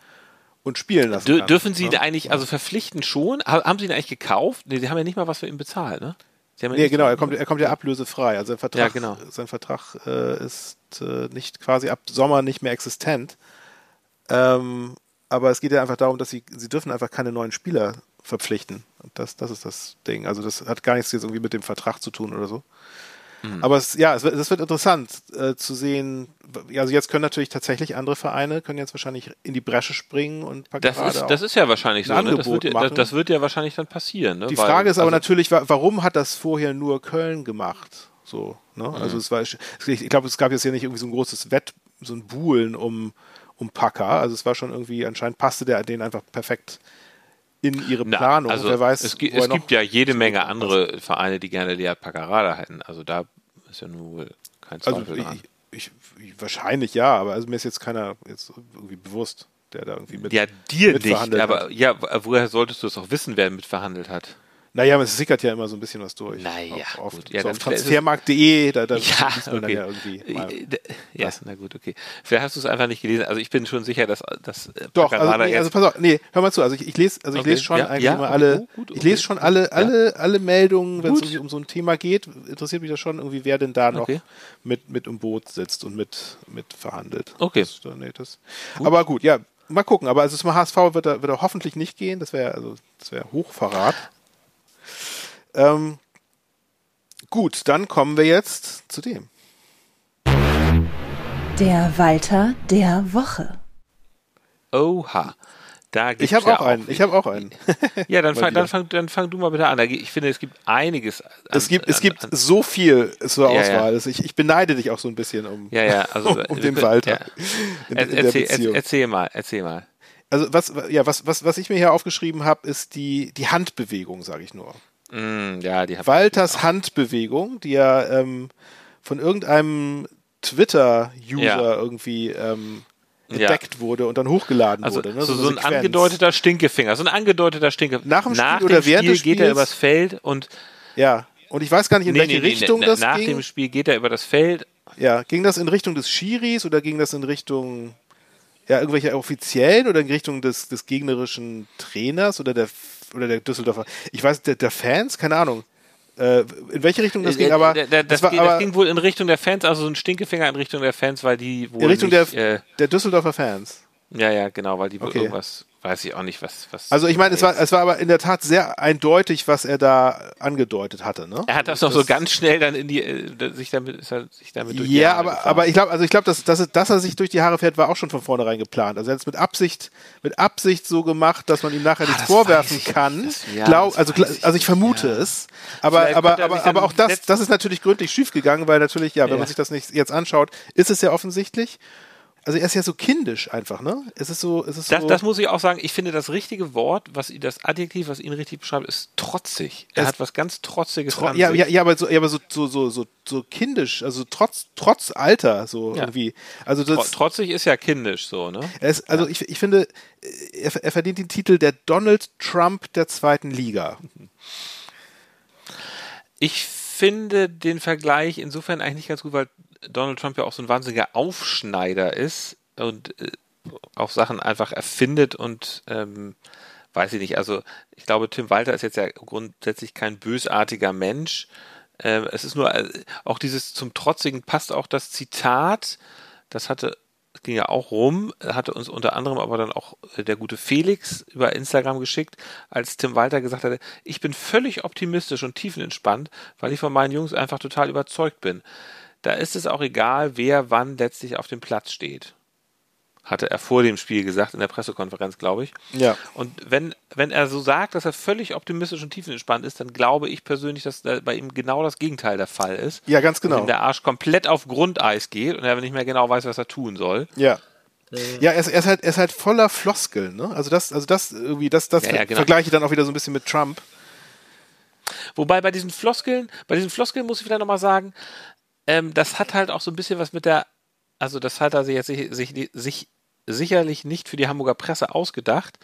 und spielen lassen. Dür dürfen Sie ja? eigentlich, also verpflichten schon? Haben Sie ihn eigentlich gekauft? Nee, Sie haben ja nicht mal was für ihn bezahlt, ne? Sie nee, genau, er kommt, er kommt ja ablösefrei. Also sein Vertrag, ja, genau. sein Vertrag äh, ist äh, nicht quasi ab Sommer nicht mehr existent. Ähm, aber es geht ja einfach darum, dass sie, sie dürfen einfach keine neuen Spieler verpflichten. Und das, das ist das Ding. Also das hat gar nichts jetzt irgendwie mit dem Vertrag zu tun oder so. Mhm. Aber es, ja, es wird, es wird interessant äh, zu sehen. Also jetzt können natürlich tatsächlich andere Vereine können jetzt wahrscheinlich in die Bresche springen und das ist, das ist ja wahrscheinlich so. Ne? Das, wird ja, das, wird ja wahrscheinlich dann passieren. Ne? Die Frage Weil, ist aber also natürlich, warum hat das vorher nur Köln gemacht? So, ne? Mhm. Also es war, ich glaube, es gab jetzt ja nicht irgendwie so ein großes Wett, so ein Buhlen um um Packer. Also es war schon irgendwie anscheinend passte der den einfach perfekt in ihre Planung. Na, also Wer weiß, es, gi es gibt ja jede Menge andere Vereine, die gerne Lead Paccarada hätten. Also da ist ja nur kein also Zweifel also, ich, ich, wahrscheinlich ja, aber also mir ist jetzt keiner jetzt irgendwie bewusst, der da irgendwie mit Ja, dir nicht, aber hat. ja, woher solltest du es auch wissen, wer mitverhandelt hat? Naja, es sickert ja immer so ein bisschen was durch. Naja, auf, gut. Ja, so auf transfermarkt.de, da, da ja, man okay. dann ja irgendwie. Mal ja, na gut, okay. Vielleicht hast du es einfach nicht gelesen. Also ich bin schon sicher, dass das. Äh, Doch, also, nee, also pass auf, nee, hör mal zu. Also ich, ich lese, also ich okay. lese schon ja, eigentlich ja, immer alle, gut, okay. ich lese schon alle, alle, alle Meldungen, wenn es um so ein Thema geht. Interessiert mich das schon irgendwie, wer denn da noch mit, mit im Boot sitzt und mit, mit verhandelt. Okay. Das, nee, das, gut. Aber gut, ja, mal gucken. Aber also zum HSV wird er, wird er hoffentlich nicht gehen. Das wäre also, das wäre Hochverrat. Ähm, gut, dann kommen wir jetzt zu dem. Der Walter der Woche. Oha. Da ich habe ja auch einen. Ich habe auch einen. ja, dann fang, dann, fang, dann fang du mal bitte an. Ich finde, es gibt einiges. An, es gibt, es gibt an, so viel zur ja, Auswahl. Ja. Ich, ich beneide dich auch so ein bisschen um, ja, ja, also, um, um den Walter. Ja. In, in erzähl, erzähl, mal, erzähl mal. Also was, ja, was, was, was ich mir hier aufgeschrieben habe, ist die, die Handbewegung, sage ich nur. Mm, ja, die Walters Handbewegung, die ja ähm, von irgendeinem Twitter-User ja. irgendwie ähm, entdeckt ja. wurde und dann hochgeladen also, wurde. Ne? So, so, so ein angedeuteter Stinkefinger, so ein angedeuter Stinkefinger. Nach dem Spiel nach oder während Spiel des Spiels geht er übers Feld und ja, und ich weiß gar nicht, in nee, welche nee, Richtung nee, das nach ging. Nach dem Spiel geht er über das Feld. Ja, ging das in Richtung des Schiris oder ging das in Richtung ja, irgendwelche Offiziellen oder in Richtung des, des gegnerischen Trainers oder der oder der Düsseldorfer? Ich weiß, der, der Fans, keine Ahnung. Äh, in welche Richtung das äh, ging, aber. das, das, war, ging, aber, das ging wohl in Richtung der Fans, also so ein Stinkefinger in Richtung der Fans, weil die wohl. In Richtung nicht, der, äh, der Düsseldorfer Fans. Ja, ja, genau, weil die wohl okay. irgendwas weiß ich auch nicht, was. was also ich meine, es war, es war aber in der Tat sehr eindeutig, was er da angedeutet hatte. Ne? Er hat das noch so ganz schnell dann in die äh, sich damit, ist er, sich damit durch Ja, aber, gefahren. aber ich glaube, also ich glaube, dass, dass, dass er sich durch die Haare fährt, war auch schon von vornherein geplant. Also er hat es mit Absicht, mit Absicht so gemacht, dass man ihm nachher ah, nichts vorwerfen kann. Das, ja, Glaub, also, ich. also ich vermute ja. es. Aber, aber, aber, aber auch das, das ist natürlich gründlich schief gegangen, weil natürlich, ja, wenn ja. man sich das nicht jetzt anschaut, ist es ja offensichtlich. Also er ist ja so kindisch einfach, ne? Es ist so, es ist das, so das muss ich auch sagen. Ich finde das richtige Wort, was das Adjektiv, was ihn richtig beschreibt, ist trotzig. Er hat was ganz trotziges tro ja, ja, ja, aber so, ja, aber so, so, so, so, so kindisch, also trotz, trotz Alter, so ja. irgendwie. Also das, trotzig ist ja kindisch, so, ne? Ist, also ja. ich, ich finde, er, er verdient den Titel der Donald Trump der zweiten Liga. Ich finde den Vergleich insofern eigentlich nicht ganz gut, weil Donald Trump ja auch so ein wahnsinniger Aufschneider ist und äh, auch Sachen einfach erfindet und ähm, weiß ich nicht. Also ich glaube, Tim Walter ist jetzt ja grundsätzlich kein bösartiger Mensch. Ähm, es ist nur äh, auch dieses zum Trotzigen passt auch das Zitat. Das hatte ging ja auch rum, hatte uns unter anderem aber dann auch äh, der gute Felix über Instagram geschickt, als Tim Walter gesagt hatte, ich bin völlig optimistisch und tiefenentspannt, weil ich von meinen Jungs einfach total überzeugt bin da ist es auch egal, wer wann letztlich auf dem Platz steht. Hatte er vor dem Spiel gesagt, in der Pressekonferenz, glaube ich. Ja. Und wenn, wenn er so sagt, dass er völlig optimistisch und tiefenentspannt ist, dann glaube ich persönlich, dass da bei ihm genau das Gegenteil der Fall ist. Ja, ganz genau. Wenn der Arsch komplett auf Grundeis geht und er nicht mehr genau weiß, was er tun soll. Ja. Ja, er ist, er ist, halt, er ist halt voller Floskeln, ne? Also das, also das irgendwie, das, das ja, ja, genau. vergleiche ich dann auch wieder so ein bisschen mit Trump. Wobei bei diesen Floskeln, bei diesen Floskeln muss ich wieder nochmal sagen, ähm, das hat halt auch so ein bisschen was mit der, also das hat er sich jetzt sich, sich, sich sicherlich nicht für die Hamburger Presse ausgedacht,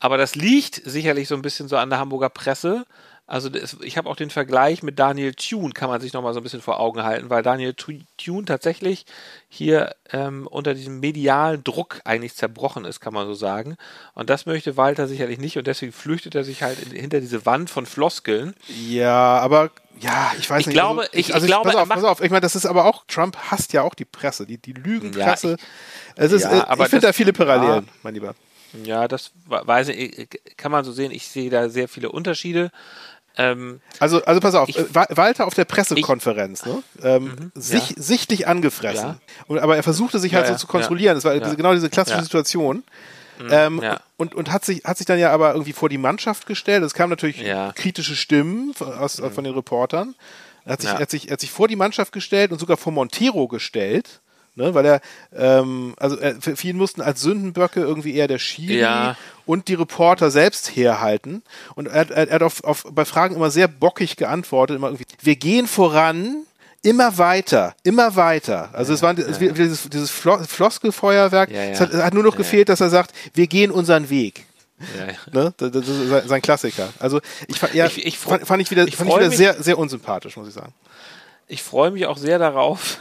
aber das liegt sicherlich so ein bisschen so an der Hamburger Presse. Also das, ich habe auch den Vergleich mit Daniel Thune, kann man sich nochmal so ein bisschen vor Augen halten, weil Daniel Thune tatsächlich hier ähm, unter diesem medialen Druck eigentlich zerbrochen ist, kann man so sagen. Und das möchte Walter sicherlich nicht und deswegen flüchtet er sich halt in, hinter diese Wand von Floskeln. Ja, aber ja, ich weiß ich nicht. Glaube, also, ich, also ich, glaube, pass auf, pass auf. Ich meine, das ist aber auch, Trump hasst ja auch die Presse, die, die Lügenpresse. Ja, ich, es ist, ja, ich finde da viele Parallelen, mein Lieber. Ja, das weiß ich, kann man so sehen. Ich sehe da sehr viele Unterschiede. Ähm, also, also pass auf, ich, äh, Walter auf der Pressekonferenz, ich, ne? Ähm, mhm, sich, ja. sichtlich angefressen. Ja. Und, aber er versuchte sich halt so zu kontrollieren. Das war genau diese klassische Situation. Mhm, ähm, ja. und, und hat sich, hat sich dann ja aber irgendwie vor die Mannschaft gestellt. Es kamen natürlich ja. kritische Stimmen aus, mhm. von den Reportern. Er hat sich, ja. hat sich, er hat sich vor die Mannschaft gestellt und sogar vor Montero gestellt. Ne, weil er, ähm, also er, für ihn mussten als Sündenböcke irgendwie eher der Schiri ja. und die Reporter selbst herhalten. Und er, er, er hat auf, auf, bei Fragen immer sehr bockig geantwortet, immer irgendwie, wir gehen voran, immer weiter, immer weiter. Also ja, es war es ja, dieses, dieses Floskelfeuerwerk. Ja, es, hat, es, hat, nur noch gefehlt, dass er sagt, wir gehen unseren Weg. Ne? Das, ist sein Klassiker. Also ich, ja, ich, ich fand, fand, ich wieder, ich fand ich wieder mich, sehr, sehr unsympathisch, muss ich sagen. Ich freue mich auch sehr darauf,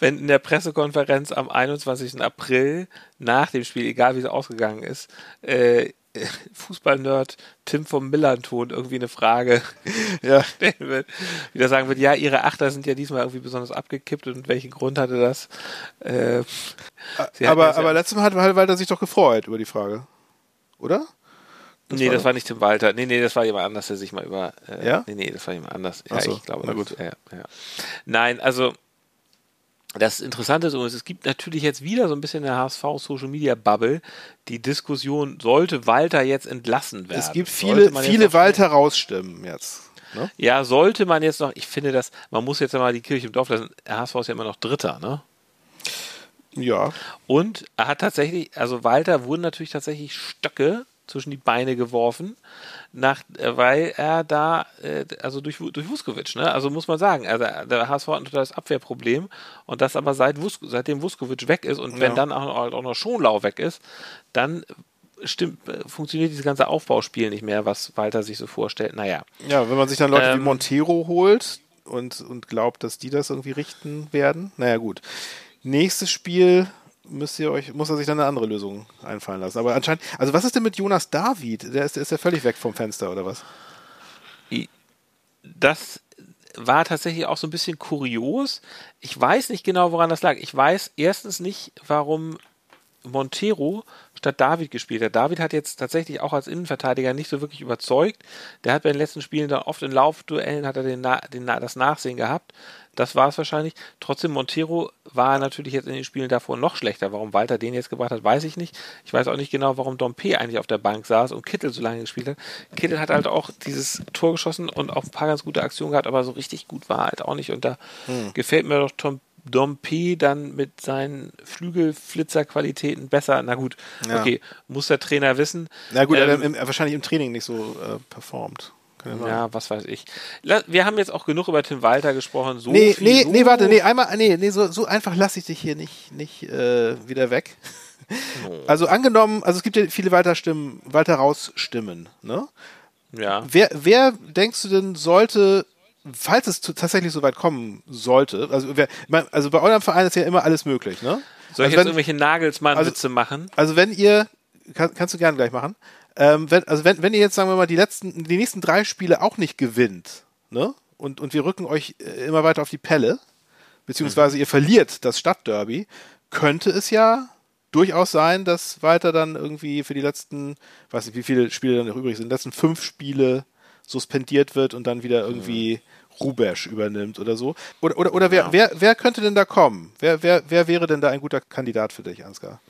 wenn in der Pressekonferenz am 21. April nach dem Spiel, egal wie es ausgegangen ist, äh, Fußballnerd Tim vom Millanton irgendwie eine Frage ja. stellen wird, wieder sagen wird, ja, ihre Achter sind ja diesmal irgendwie besonders abgekippt und welchen Grund hatte das? Äh, aber aber letztes Mal hat Walter sich doch gefreut über die Frage, oder? Das nee, das war nicht Tim Walter. Nee, nee, das war jemand anders, der sich mal über. Äh, ja? Nee, nee, das war jemand anders. Ja, so, ich glaube. Na gut. Ja, ja. Nein, also das Interessante ist, es gibt natürlich jetzt wieder so ein bisschen in der HSV Social Media Bubble die Diskussion, sollte Walter jetzt entlassen werden? Es gibt viele, viele Walter rausstimmen jetzt. Ne? Ja, sollte man jetzt noch, ich finde das, man muss jetzt mal die Kirche im Dorf lassen, der HSV ist ja immer noch Dritter, ne? Ja. Und er hat tatsächlich, also Walter wurden natürlich tatsächlich Stöcke zwischen die Beine geworfen, nach, äh, weil er da, äh, also durch, durch Vuskovic, ne? Also muss man sagen, also der HSV hat ein totales Abwehrproblem und das aber seit Vus seitdem Vuskovic weg ist und ja. wenn dann auch, auch noch Schonlau weg ist, dann stimmt, funktioniert dieses ganze Aufbauspiel nicht mehr, was Walter sich so vorstellt. Naja. Ja, wenn man sich dann Leute ähm, wie Montero holt und, und glaubt, dass die das irgendwie richten werden, naja, gut. Nächstes Spiel müsst ihr euch, muss er sich dann eine andere Lösung einfallen lassen. Aber anscheinend, also was ist denn mit Jonas David? Der ist, der ist ja völlig weg vom Fenster, oder was? Das war tatsächlich auch so ein bisschen kurios. Ich weiß nicht genau, woran das lag. Ich weiß erstens nicht, warum Montero statt David gespielt hat. David hat jetzt tatsächlich auch als Innenverteidiger nicht so wirklich überzeugt. Der hat bei den letzten Spielen dann oft in Laufduellen hat er den, den, das Nachsehen gehabt. Das war es wahrscheinlich. Trotzdem, Montero war natürlich jetzt in den Spielen davor noch schlechter. Warum Walter den jetzt gebracht hat, weiß ich nicht. Ich weiß auch nicht genau, warum Dompe eigentlich auf der Bank saß und Kittel so lange gespielt hat. Kittel hat halt auch dieses Tor geschossen und auch ein paar ganz gute Aktionen gehabt, aber so richtig gut war halt auch nicht. Und da hm. gefällt mir doch Tom Dompe dann mit seinen Flügelflitzerqualitäten besser. Na gut, ja. okay, muss der Trainer wissen. Na gut, ähm, er wahrscheinlich im Training nicht so äh, performt. Ja, was weiß ich. Wir haben jetzt auch genug über Tim Walter gesprochen. So nee, nee, nee, warte, nee, einmal, nee, nee, so, so einfach lasse ich dich hier nicht, nicht äh, wieder weg. Also angenommen, also es gibt ja viele Walter Stimmen, Walter raus Stimmen, ne? Ja. Wer, wer denkst du denn sollte, falls es tatsächlich so weit kommen sollte, also, wer, also bei eurem Verein ist ja immer alles möglich, ne? Soll ich also jetzt wenn, irgendwelche Nagelsmann-Witze also, machen? Also wenn ihr, kann, kannst du gerne gleich machen. Ähm, wenn, also wenn, wenn ihr jetzt, sagen wir mal, die letzten, die nächsten drei Spiele auch nicht gewinnt, ne? Und, und wir rücken euch äh, immer weiter auf die Pelle, beziehungsweise mhm. ihr verliert das Stadtderby, könnte es ja durchaus sein, dass weiter dann irgendwie für die letzten, weiß nicht, wie viele Spiele dann noch übrig sind, letzten fünf Spiele suspendiert wird und dann wieder irgendwie mhm. Rubesch übernimmt oder so. Oder, oder, oder wer, wer, wer könnte denn da kommen? Wer, wer, wer wäre denn da ein guter Kandidat für dich, Ansgar?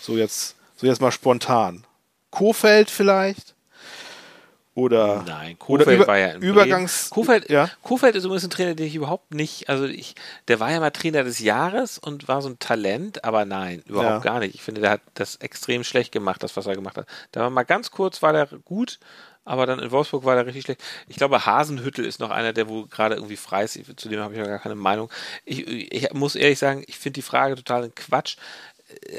So jetzt, so jetzt mal spontan. Kofeld vielleicht? Oder, Nein, Kofeld oder über, war ja im Übergangs. Kofeld, ja? Kofeld ist übrigens ein Trainer, den ich überhaupt nicht, also ich, der war ja mal Trainer des Jahres und war so ein Talent, aber nein, überhaupt ja. gar nicht. Ich finde, der hat das extrem schlecht gemacht, das, was er gemacht hat. Da war mal ganz kurz, war der gut, aber dann in Wolfsburg war der richtig schlecht. Ich glaube, Hasenhüttel ist noch einer, der wo gerade irgendwie frei ist. Zu dem habe ich ja gar keine Meinung. Ich, ich muss ehrlich sagen, ich finde die Frage total ein Quatsch.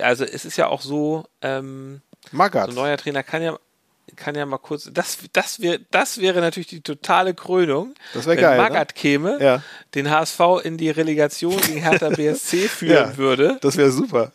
Also es ist ja auch so, ähm, Magath. So ein neuer Trainer kann ja, kann ja mal kurz, das, das, wär, das wäre natürlich die totale Krönung, das wenn geil, Magath ne? käme, ja. den HSV in die Relegation gegen Hertha BSC führen ja, würde. Das wäre super.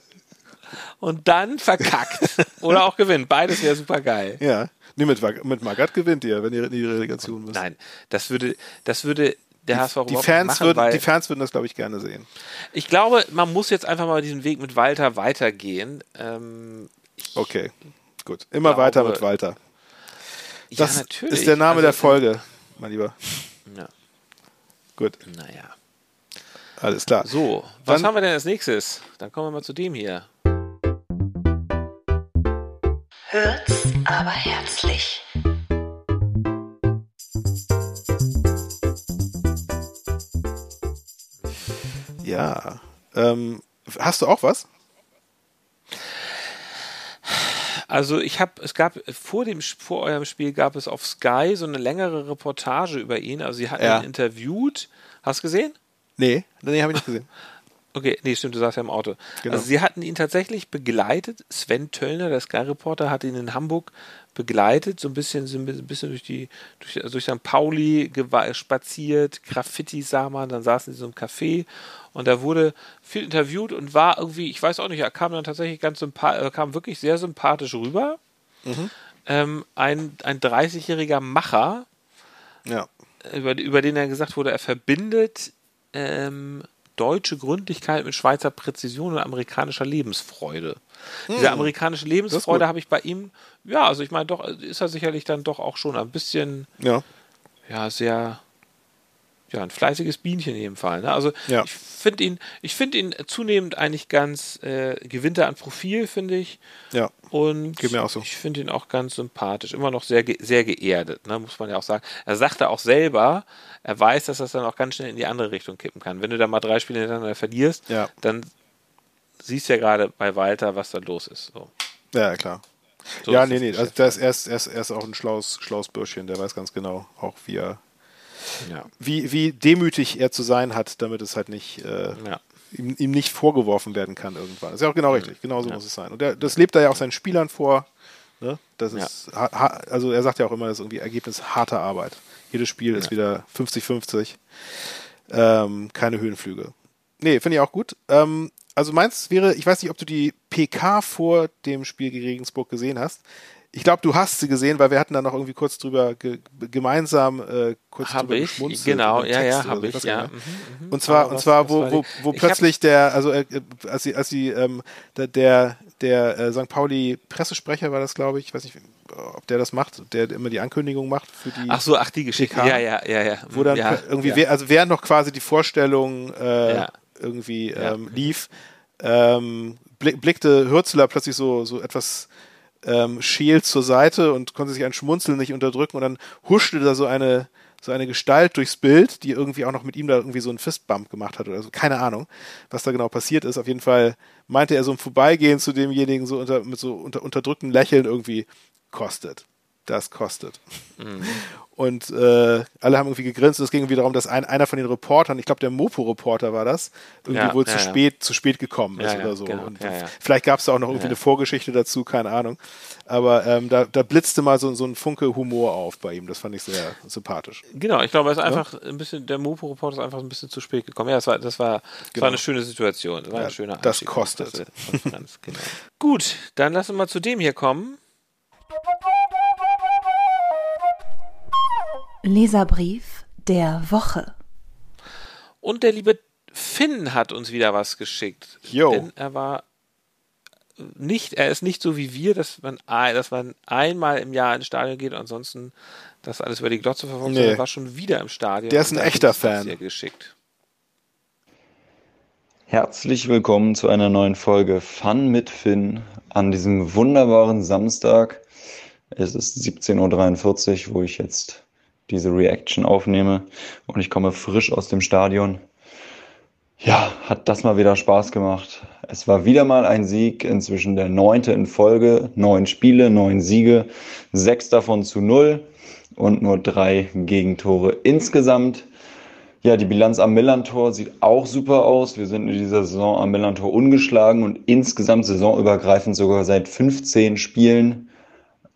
Und dann verkackt. Oder auch gewinnt. Beides wäre super geil. Ja. Nee, mit, mit Magath gewinnt ihr, wenn ihr in die Relegation müsst. Nein, das würde, das würde der HSV die, die Fans machen, würden, Die Fans würden das, glaube ich, gerne sehen. Ich glaube, man muss jetzt einfach mal diesen Weg mit Walter weitergehen. Ähm, Okay, gut. Immer glaube, weiter mit Walter. Das ja, natürlich. ist der Name also, der Folge, mein Lieber. Ja. Gut. Naja. Alles klar. So, was Dann, haben wir denn als nächstes? Dann kommen wir mal zu dem hier. Hört's aber herzlich. Ja. Ähm, hast du auch was? Also ich habe, es gab vor dem vor eurem Spiel gab es auf Sky so eine längere Reportage über ihn. Also sie hatten ja. ihn interviewt. Hast du gesehen? Nee, nee, habe ich nicht gesehen. Okay, nee, stimmt, du saßt ja im Auto. Genau. Also sie hatten ihn tatsächlich begleitet. Sven Töllner, der Sky-Reporter, hat ihn in Hamburg begleitet, so ein bisschen, so ein bisschen durch die, durch, durch St. Pauli spaziert, Graffiti sah man, dann saßen sie so im Café und er wurde viel interviewt und war irgendwie, ich weiß auch nicht, er kam dann tatsächlich ganz sympathisch, er kam wirklich sehr sympathisch rüber. Mhm. Ähm, ein, ein 30-jähriger Macher, ja. über, über den er gesagt wurde, er verbindet ähm, deutsche Gründlichkeit mit Schweizer Präzision und amerikanischer Lebensfreude. Hm. Diese amerikanische Lebensfreude habe ich bei ihm, ja, also ich meine, doch, ist er sicherlich dann doch auch schon ein bisschen, ja, ja sehr, ja, ein fleißiges Bienchen in jedem Fall. Ne? Also ja. ich finde ihn, ich finde ihn zunehmend eigentlich ganz äh, gewinnt er an Profil, finde ich. Ja. Und Geht mir auch so. ich finde ihn auch ganz sympathisch, immer noch sehr, sehr geerdet, ne? muss man ja auch sagen. Er sagte auch selber, er weiß, dass das dann auch ganz schnell in die andere Richtung kippen kann. Wenn du da mal drei Spiele hintereinander verlierst, ja. dann siehst ja gerade bei Walter, was da los ist. So. Ja, klar. So ja, nee, nee, also der ist erst, erst, erst auch ein schlaues, schlaues Bürschchen, der weiß ganz genau, auch wie er, ja. wie, wie demütig er zu sein hat, damit es halt nicht, äh, ja. ihm, ihm, nicht vorgeworfen werden kann irgendwann. Das ist ja auch genau richtig, genau so muss es sein. Und der, das lebt er ja auch seinen Spielern vor. Ne? Das ist, also er sagt ja auch immer, das ist irgendwie Ergebnis harter Arbeit. Jedes Spiel ist wieder 50-50. Ähm, keine Höhenflüge. Nee, finde ich auch gut. Ähm, also meins wäre, ich weiß nicht, ob du die PK vor dem Spiel gegen Regensburg gesehen hast. Ich glaube, du hast sie gesehen, weil wir hatten da noch irgendwie kurz drüber ge gemeinsam äh, kurz hab drüber ich, genau, ja, ja, habe ich, ja. Mhm, mhm. Und zwar, und zwar, wo, wo, wo plötzlich der, also äh, als sie, als sie, ähm, der, der, der äh, St. Pauli Pressesprecher war das, glaube ich, ich weiß nicht, ob der das macht, der immer die Ankündigung macht für die. Ach so, ach die Geschichte. PK, ja, ja, ja, ja. Wo dann ja, irgendwie, ja. also während noch quasi die Vorstellung äh, ja. irgendwie ähm, lief, ähm, blickte Hürzeler plötzlich so, so etwas ähm, scheel zur Seite und konnte sich ein Schmunzeln nicht unterdrücken und dann huschte da so eine so eine Gestalt durchs Bild, die irgendwie auch noch mit ihm da irgendwie so einen Fistbump gemacht hat oder so. Keine Ahnung, was da genau passiert ist. Auf jeden Fall meinte er so im Vorbeigehen zu demjenigen so unter, mit so unter, unterdrückten Lächeln irgendwie kostet. Das kostet. Mhm. Und äh, alle haben irgendwie gegrinst. Es ging irgendwie darum, dass ein, einer von den Reportern, ich glaube der Mopo-Reporter war das, irgendwie ja, wohl ja, zu ja. spät zu spät gekommen ist oder so. Genau, und vielleicht gab es da auch noch irgendwie eine Vorgeschichte dazu, keine Ahnung. Aber ähm, da, da blitzte mal so, so ein Funke Humor auf bei ihm. Das fand ich sehr sympathisch. Genau, ich glaube, er ist einfach ein bisschen, der Mopo-Reporter ist einfach ein bisschen zu spät gekommen. Ja, das war, das war, das genau. war eine schöne Situation. Das war eine schöne Das kostet. genau. Gut, dann lassen wir mal zu dem hier kommen. Leserbrief der Woche. Und der liebe Finn hat uns wieder was geschickt. Jo. Denn er war nicht, er ist nicht so wie wir, dass man, dass man einmal im Jahr ins Stadion geht und ansonsten das alles über die Glotze verfolgt, nee. er war schon wieder im Stadion. Der ist ein echter Fan. Geschickt. Herzlich willkommen zu einer neuen Folge Fun mit Finn an diesem wunderbaren Samstag. Es ist 17.43 Uhr, wo ich jetzt diese Reaction aufnehme und ich komme frisch aus dem Stadion. Ja, hat das mal wieder Spaß gemacht. Es war wieder mal ein Sieg, inzwischen der neunte in Folge, neun Spiele, neun Siege, sechs davon zu null und nur drei Gegentore insgesamt. Ja, die Bilanz am Millantor sieht auch super aus. Wir sind in dieser Saison am Millantor ungeschlagen und insgesamt saisonübergreifend sogar seit 15 Spielen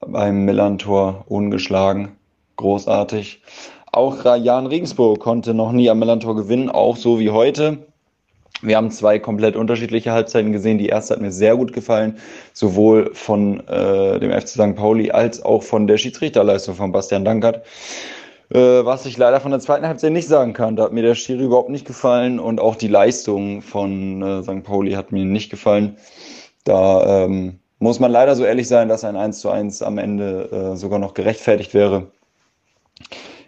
beim Millantor ungeschlagen großartig. Auch Jan Regensburg konnte noch nie am Millantor gewinnen, auch so wie heute. Wir haben zwei komplett unterschiedliche Halbzeiten gesehen. Die erste hat mir sehr gut gefallen, sowohl von äh, dem FC St. Pauli als auch von der Schiedsrichterleistung von Bastian Dankert. Äh, was ich leider von der zweiten Halbzeit nicht sagen kann. Da hat mir der Schiri überhaupt nicht gefallen und auch die Leistung von äh, St. Pauli hat mir nicht gefallen. Da ähm, muss man leider so ehrlich sein, dass ein 1 zu 1 am Ende äh, sogar noch gerechtfertigt wäre.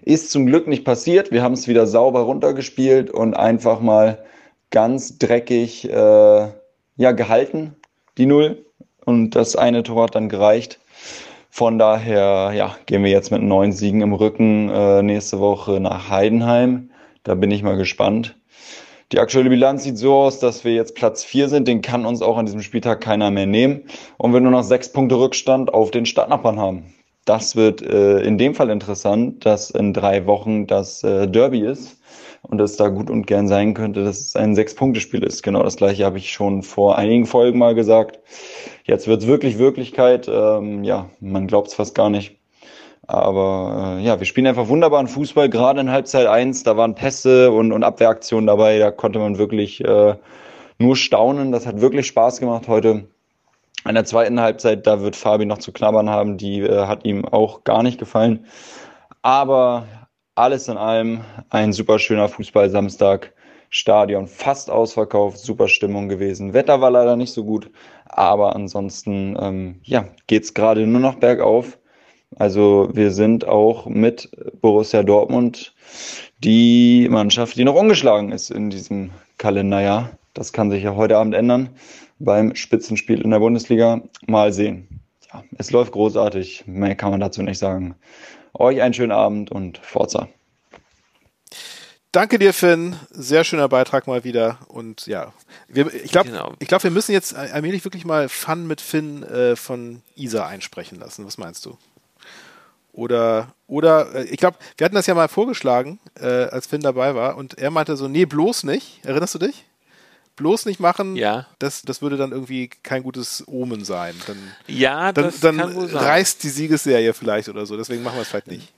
Ist zum Glück nicht passiert. Wir haben es wieder sauber runtergespielt und einfach mal ganz dreckig äh, ja, gehalten, die Null. Und das eine Tor hat dann gereicht. Von daher ja, gehen wir jetzt mit neun Siegen im Rücken äh, nächste Woche nach Heidenheim. Da bin ich mal gespannt. Die aktuelle Bilanz sieht so aus, dass wir jetzt Platz vier sind. Den kann uns auch an diesem Spieltag keiner mehr nehmen. Und wir nur noch sechs Punkte Rückstand auf den Stadtnachbarn haben das wird äh, in dem Fall interessant, dass in drei Wochen das äh, Derby ist und es da gut und gern sein könnte, dass es ein Sechs-Punkte-Spiel ist. Genau das gleiche habe ich schon vor einigen Folgen mal gesagt. Jetzt wird es wirklich Wirklichkeit. Ähm, ja, man glaubt es fast gar nicht. Aber äh, ja, wir spielen einfach wunderbaren Fußball. Gerade in Halbzeit eins, da waren Pässe und, und Abwehraktionen dabei. Da konnte man wirklich äh, nur staunen. Das hat wirklich Spaß gemacht heute. In der zweiten Halbzeit, da wird Fabi noch zu knabbern haben, die äh, hat ihm auch gar nicht gefallen. Aber alles in allem ein super schöner Fußball-Samstag. Stadion fast ausverkauft, super Stimmung gewesen. Wetter war leider nicht so gut, aber ansonsten ähm, ja, geht gerade nur noch bergauf. Also wir sind auch mit Borussia Dortmund die Mannschaft, die noch ungeschlagen ist in diesem Kalenderjahr. Das kann sich ja heute Abend ändern beim Spitzenspiel in der Bundesliga. Mal sehen. Ja, es läuft großartig. Mehr kann man dazu nicht sagen. Euch einen schönen Abend und Forza. Danke dir, Finn. Sehr schöner Beitrag mal wieder. Und ja, wir, ich glaube, genau. ich wir müssen jetzt allmählich wirklich mal Fun mit Finn äh, von Isa einsprechen lassen. Was meinst du? Oder, oder äh, ich glaube, wir hatten das ja mal vorgeschlagen, äh, als Finn dabei war, und er meinte so, nee, bloß nicht. Erinnerst du dich? Bloß nicht machen, ja. das, das würde dann irgendwie kein gutes Omen sein. Dann, ja, das dann, dann kann wohl sein. reißt die Siegesserie vielleicht oder so. Deswegen machen wir es vielleicht nicht.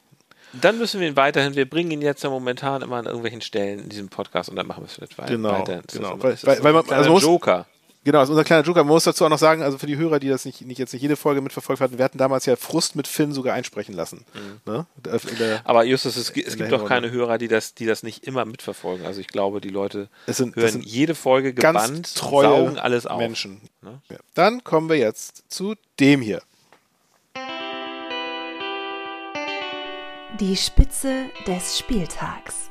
Dann müssen wir ihn weiterhin, wir bringen ihn jetzt ja momentan immer an irgendwelchen Stellen in diesem Podcast und dann machen wir es vielleicht weiter. Genau, weiter. genau. Weil, weil, weil man, also Joker. Genau, das ist unser kleiner Joker. Man muss dazu auch noch sagen, also für die Hörer, die das nicht, nicht jetzt nicht jede Folge mitverfolgt hatten, wir hatten damals ja Frust mit Finn sogar einsprechen lassen. Mhm. Ne? Der, Aber Justus, es, es gibt doch keine Hörer, die das, die das nicht immer mitverfolgen. Also ich glaube, die Leute sind, hören sind jede Folge gebannt, treue saugen alles auf. Menschen. Ne? Ja. Dann kommen wir jetzt zu dem hier. Die Spitze des Spieltags.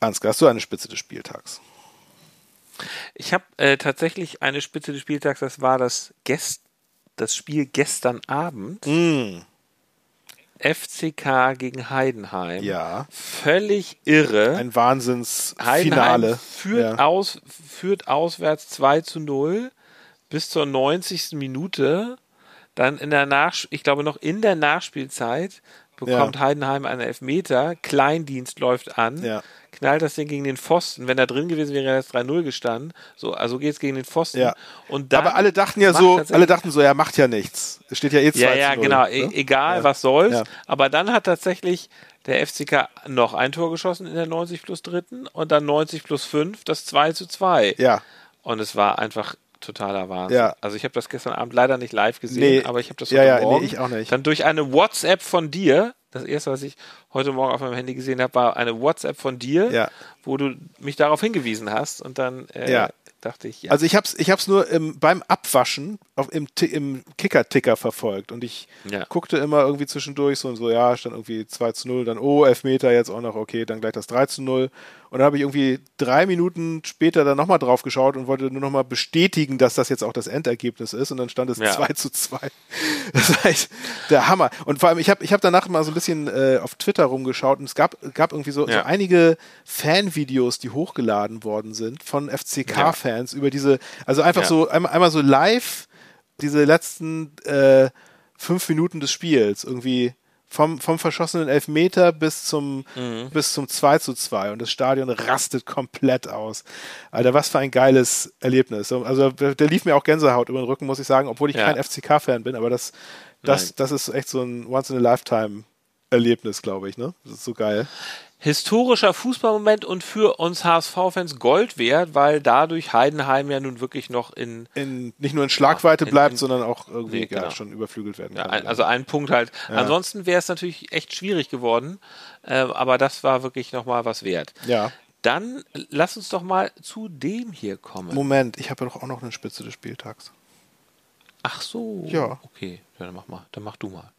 Ansgar, hast du eine Spitze des Spieltags? Ich habe äh, tatsächlich eine Spitze des Spieltags, das war das, Gest das Spiel gestern Abend. Mm. FCK gegen Heidenheim. Ja. Völlig irre. Ein Wahnsinnsfinale. Führt, ja. aus, führt auswärts 2 zu 0 bis zur 90. Minute. Dann in der Nach ich glaube noch in der Nachspielzeit bekommt ja. Heidenheim einen Elfmeter, Kleindienst läuft an, ja. knallt das Ding gegen den Pfosten. Wenn er drin gewesen wäre, wäre es 3-0 gestanden. So, also geht es gegen den Pfosten. Ja. Und Aber alle dachten ja so, alle dachten so, er macht ja nichts. Es steht ja eh 2 Ja, ja, genau, e ne? egal was soll's. Aber dann hat tatsächlich der FCK noch ein Tor geschossen in der 90 plus dritten und dann 90 plus 5, das 2 zu 2. Ja. Und es war einfach totaler Wahnsinn. Ja. Also ich habe das gestern Abend leider nicht live gesehen, nee. aber ich habe das heute ja, ja, Morgen nee, ich auch nicht. dann durch eine WhatsApp von dir, das erste, was ich heute Morgen auf meinem Handy gesehen habe, war eine WhatsApp von dir, ja. wo du mich darauf hingewiesen hast und dann äh, ja. Dachte ich, ja. Also ich habe es ich hab's nur im, beim Abwaschen auf, im, im Kicker-Ticker verfolgt und ich ja. guckte immer irgendwie zwischendurch so und so, ja, stand irgendwie 2 zu 0, dann oh, Elfmeter jetzt auch noch, okay, dann gleich das 3 zu 0 und dann habe ich irgendwie drei Minuten später dann nochmal drauf geschaut und wollte nur nochmal bestätigen, dass das jetzt auch das Endergebnis ist. Und dann stand es ja. 2 zu 2. Das ist halt der Hammer. Und vor allem, ich habe ich hab danach mal so ein bisschen äh, auf Twitter rumgeschaut und es gab, gab irgendwie so, ja. so einige Fanvideos, die hochgeladen worden sind von FCK-Fans ja. über diese, also einfach so, einmal, einmal so live diese letzten äh, fünf Minuten des Spiels irgendwie vom, vom verschossenen Elfmeter bis zum, mhm. bis zum 2 zu 2 und das Stadion rastet komplett aus. Alter, was für ein geiles Erlebnis. Also, der lief mir auch Gänsehaut über den Rücken, muss ich sagen, obwohl ich ja. kein FCK-Fan bin, aber das, das, das ist echt so ein Once-in-a-Lifetime-Erlebnis, glaube ich, ne? Das ist so geil historischer Fußballmoment und für uns HSV-Fans Gold wert, weil dadurch Heidenheim ja nun wirklich noch in, in nicht nur in Schlagweite in, bleibt, in, sondern auch irgendwie nee, genau. ja, schon überflügelt werden kann. Ja, ein, also ein Punkt halt. Ja. Ansonsten wäre es natürlich echt schwierig geworden, äh, aber das war wirklich nochmal was wert. Ja. Dann lass uns doch mal zu dem hier kommen. Moment, ich habe ja doch auch noch eine Spitze des Spieltags. Ach so. Ja. Okay, dann mach mal, dann mach du mal.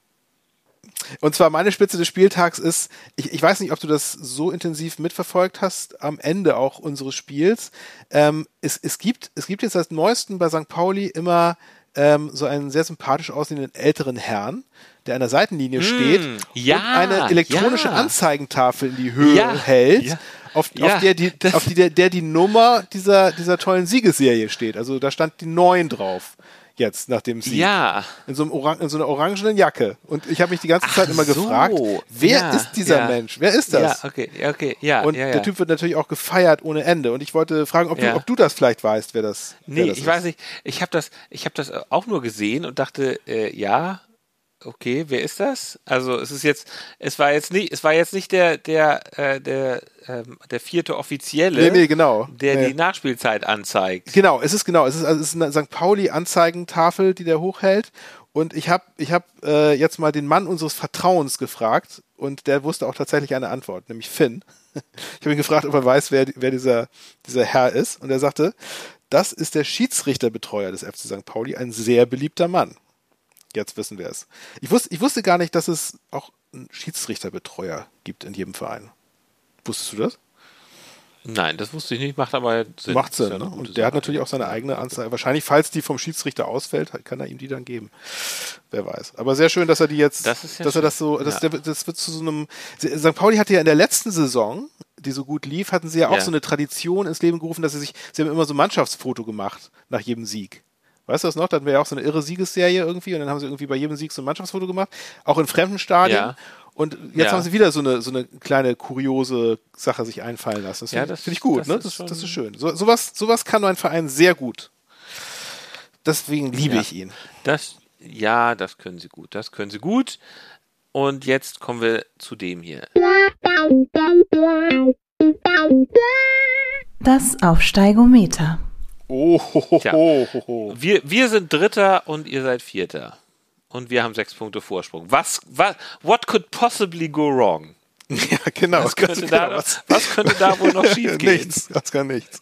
Und zwar meine Spitze des Spieltags ist, ich, ich weiß nicht, ob du das so intensiv mitverfolgt hast, am Ende auch unseres Spiels. Ähm, es, es, gibt, es gibt jetzt als neuesten bei St. Pauli immer ähm, so einen sehr sympathisch aussehenden älteren Herrn, der an der Seitenlinie mm, steht ja, und eine elektronische ja. Anzeigentafel in die Höhe ja, hält. Auf, auf, der, die, auf die, der, der die Nummer dieser, dieser tollen Siegesserie steht. Also da stand die 9 drauf jetzt nach dem Sieg. Ja. In so, einem Orang in so einer orangenen Jacke. Und ich habe mich die ganze Zeit Ach immer so. gefragt, wer ja, ist dieser ja. Mensch? Wer ist das? Ja, okay, okay, ja. Und ja, der Typ wird natürlich auch gefeiert ohne Ende. Und ich wollte fragen, ob, du, ob du das vielleicht weißt, wer das, nee, wer das ich ist. weiß nicht. Ich habe das, ich habe das auch nur gesehen und dachte, äh, ja, okay, wer ist das? Also es ist jetzt, es war jetzt nicht, es war jetzt nicht der, der, äh, der, ähm, der vierte Offizielle, nee, nee, genau. der nee. die Nachspielzeit anzeigt. Genau, es ist genau, es ist, also es ist eine St. Pauli-Anzeigentafel, die der hochhält. Und ich habe ich hab, äh, jetzt mal den Mann unseres Vertrauens gefragt und der wusste auch tatsächlich eine Antwort, nämlich Finn. Ich habe ihn gefragt, ob er weiß, wer, wer dieser, dieser Herr ist. Und er sagte, das ist der Schiedsrichterbetreuer des FC St. Pauli, ein sehr beliebter Mann. Jetzt wissen wir es. Ich wusste, ich wusste gar nicht, dass es auch einen Schiedsrichterbetreuer gibt in jedem Verein. Wusstest du das? Nein, das wusste ich nicht, macht aber Sinn. Macht Sinn, ja ne? Und der hat natürlich auch seine eigene Anzahl. Wahrscheinlich, falls die vom Schiedsrichter ausfällt, kann er ihm die dann geben. Wer weiß. Aber sehr schön, dass er die jetzt, das ja dass schön. er das so, das, ja. das wird zu so einem, St. Pauli hatte ja in der letzten Saison, die so gut lief, hatten sie ja auch so eine Tradition ins Leben gerufen, dass sie sich, sie haben immer so ein Mannschaftsfoto gemacht nach jedem Sieg. Weißt du das noch? Da hatten wir ja auch so eine irre Siegesserie irgendwie und dann haben sie irgendwie bei jedem Sieg so ein Mannschaftsfoto gemacht, auch in fremden Stadien. Ja. Und jetzt ja. haben sie wieder so eine, so eine kleine kuriose Sache sich einfallen lassen. Das ja, finde find ich gut, das ne? Das, das ist schön. So, sowas, sowas kann ein Verein sehr gut. Deswegen liebe ja. ich ihn. Das, ja, das können sie gut. Das können sie gut. Und jetzt kommen wir zu dem hier. Das Aufsteigometer. Oh, ho, ho, ho, ho. Wir, wir sind Dritter und ihr seid Vierter und wir haben sechs Punkte Vorsprung. Was, was, what could possibly go wrong? Ja, genau. Was könnte, genau. Da, was, was könnte da wohl noch schief gehen? nichts, das kann nichts.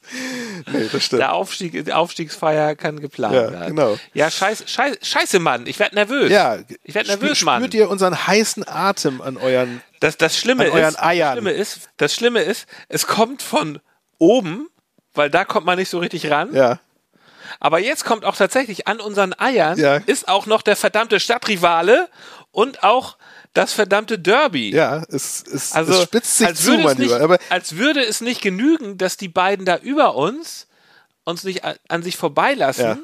Nee, das stimmt. Der Aufstieg, die Aufstiegsfeier kann geplant ja, werden. Genau. Ja, scheiße, scheiße, scheiße, Mann. Ich werde nervös. Ja, ich werde nervös, Mann. Spürt ihr unseren heißen Atem an euren, das, das Schlimme an euren ist, Eiern? Das Schlimme ist, das Schlimme ist, es kommt von oben, weil da kommt man nicht so richtig ran. Ja. Aber jetzt kommt auch tatsächlich an unseren Eiern, ja. ist auch noch der verdammte Stadtrivale und auch das verdammte Derby. Ja, es, es, also, es spitzt sich zu, mein Lieber. Aber als würde es nicht genügen, dass die beiden da über uns uns nicht an sich vorbeilassen. Ja.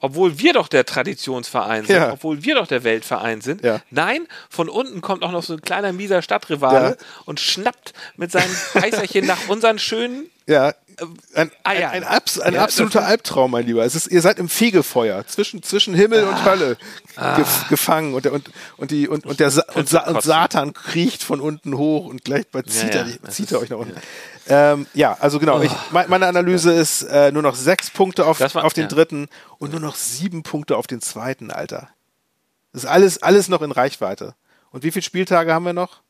Obwohl wir doch der Traditionsverein sind, ja. obwohl wir doch der Weltverein sind. Ja. Nein, von unten kommt auch noch so ein kleiner mieser Stadtrivale und schnappt mit seinen Heißerchen nach unseren schönen ja, ein, ein, ein, Abs, ein ja, absoluter Albtraum, mein Lieber. Es ist, ihr seid im Fegefeuer zwischen, zwischen Himmel ah, und Hölle ah. gef, gefangen und der, und, und, die, und, und, der Sa und, Sa und, Satan kriecht von unten hoch und gleich zieht, ja, er, zieht er euch nach unten. Ja, ähm, ja also genau. Ich, meine Analyse ist äh, nur noch sechs Punkte auf, war, auf den dritten und nur noch sieben Punkte auf den zweiten, Alter. Das ist alles, alles noch in Reichweite. Und wie viele Spieltage haben wir noch?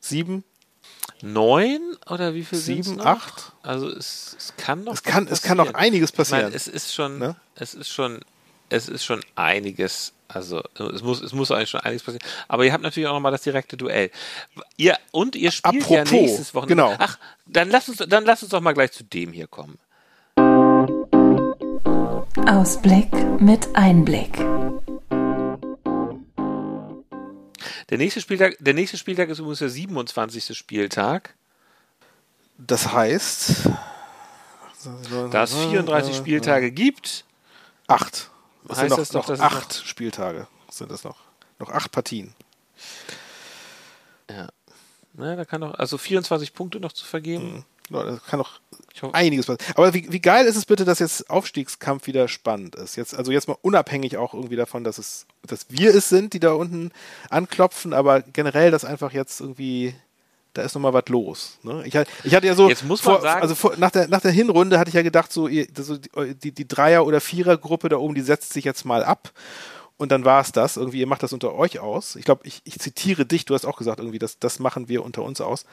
Sieben? Neun oder wie viel Sieben, noch? acht? Also es, es kann noch. Es kann, es kann noch einiges passieren. Meine, es ist schon, ne? es ist schon, es ist schon einiges. Also es muss, es muss eigentlich schon einiges passieren. Aber ihr habt natürlich auch nochmal das direkte Duell. Ihr und ihr spielt Apropos, ja nächstes Wochenende. Genau. Ach, dann lass uns, dann lass uns doch mal gleich zu dem hier kommen. Ausblick mit Einblick. Der nächste Spieltag, der nächste Spieltag ist übrigens der 27. Spieltag. Das heißt, da es 34 Spieltage gibt, acht. Das heißt sind noch, das noch acht noch Spieltage sind das noch. Noch acht Partien. Ja. Na, da kann noch, also 24 Punkte noch zu vergeben. Mhm. Da kann noch einiges passieren. Aber wie, wie geil ist es bitte, dass jetzt Aufstiegskampf wieder spannend ist? Jetzt, also jetzt mal unabhängig auch irgendwie davon, dass es, dass wir es sind, die da unten anklopfen, aber generell, dass einfach jetzt irgendwie da ist nochmal was los. Ne? Ich, ich, hatte ja so, Jetzt muss man vor, sagen, also vor, nach, der, nach der Hinrunde hatte ich ja gedacht, so, die, die, die Dreier- oder Vierergruppe da oben, die setzt sich jetzt mal ab. Und dann war es das. Irgendwie, ihr macht das unter euch aus. Ich glaube, ich, ich zitiere dich, du hast auch gesagt, irgendwie, das, das machen wir unter uns aus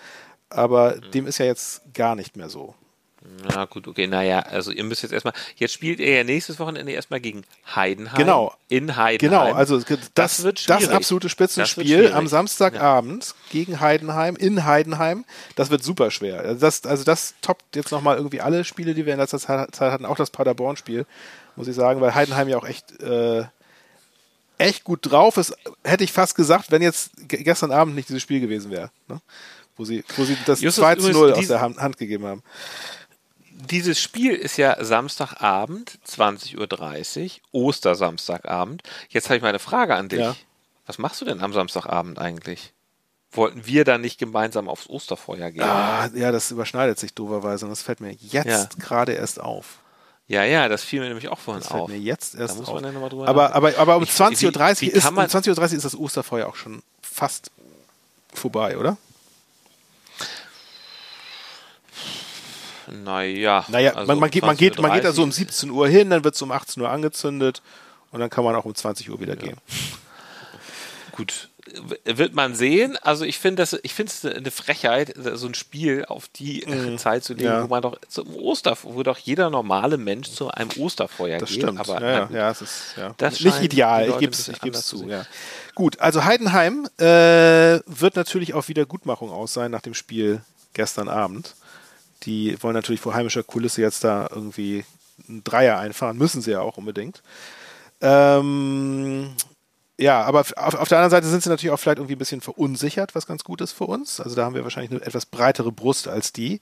aber mhm. dem ist ja jetzt gar nicht mehr so. Na gut, okay, naja, also ihr müsst jetzt erstmal, jetzt spielt ihr ja nächstes Wochenende erstmal gegen Heidenheim. Genau. In Heidenheim. Genau, also das, das wird das absolute Spitzenspiel das am Samstagabend ja. gegen Heidenheim, in Heidenheim. Das wird super schwer. Also das, also das toppt jetzt nochmal irgendwie alle Spiele, die wir in letzter Zeit hatten, auch das Paderborn-Spiel, muss ich sagen, weil Heidenheim ja auch echt, äh, echt gut drauf ist, hätte ich fast gesagt, wenn jetzt gestern Abend nicht dieses Spiel gewesen wäre. Ne? Wo sie, wo sie das Justus, 2 zu 0 aus der Hand, gegeben haben. Dieses Spiel ist ja Samstagabend, 20.30 Uhr, Ostersamstagabend. Jetzt habe ich mal eine Frage an dich. Ja. Was machst du denn am Samstagabend eigentlich? Wollten wir da nicht gemeinsam aufs Osterfeuer gehen? Ah, ja, das überschneidet sich dooferweise und das fällt mir jetzt ja. gerade erst auf. Ja, ja, das fiel mir nämlich auch vorhin das fällt auf. mir jetzt erst auf. aber, aber, aber um 20.30 Uhr ist, um 20 Uhr ist das Osterfeuer auch schon fast vorbei, oder? Naja. Naja, also man, man, geht, man, geht, man geht da so um 17 Uhr hin, dann wird es um 18 Uhr angezündet und dann kann man auch um 20 Uhr wieder ja. gehen. Gut, wird man sehen. Also ich finde das, ich finde es eine Frechheit, so ein Spiel auf die mhm. Zeit zu legen, ja. wo man doch zum Oster, wo doch jeder normale Mensch zu einem Osterfeuer das geht. Stimmt. Aber ja, ja, ja, es ist ja. Das nicht ideal. Ich gebe es ich zu. Ja. Gut, also Heidenheim äh, wird natürlich auf Wiedergutmachung aus sein nach dem Spiel gestern Abend Die wollen natürlich vor heimischer Kulisse jetzt da irgendwie einen Dreier einfahren, müssen sie ja auch unbedingt. Ähm, ja, aber auf, auf, der anderen Seite sind sie natürlich auch vielleicht irgendwie ein bisschen verunsichert, was ganz gut ist für uns. Also da haben wir wahrscheinlich eine etwas breitere Brust als die.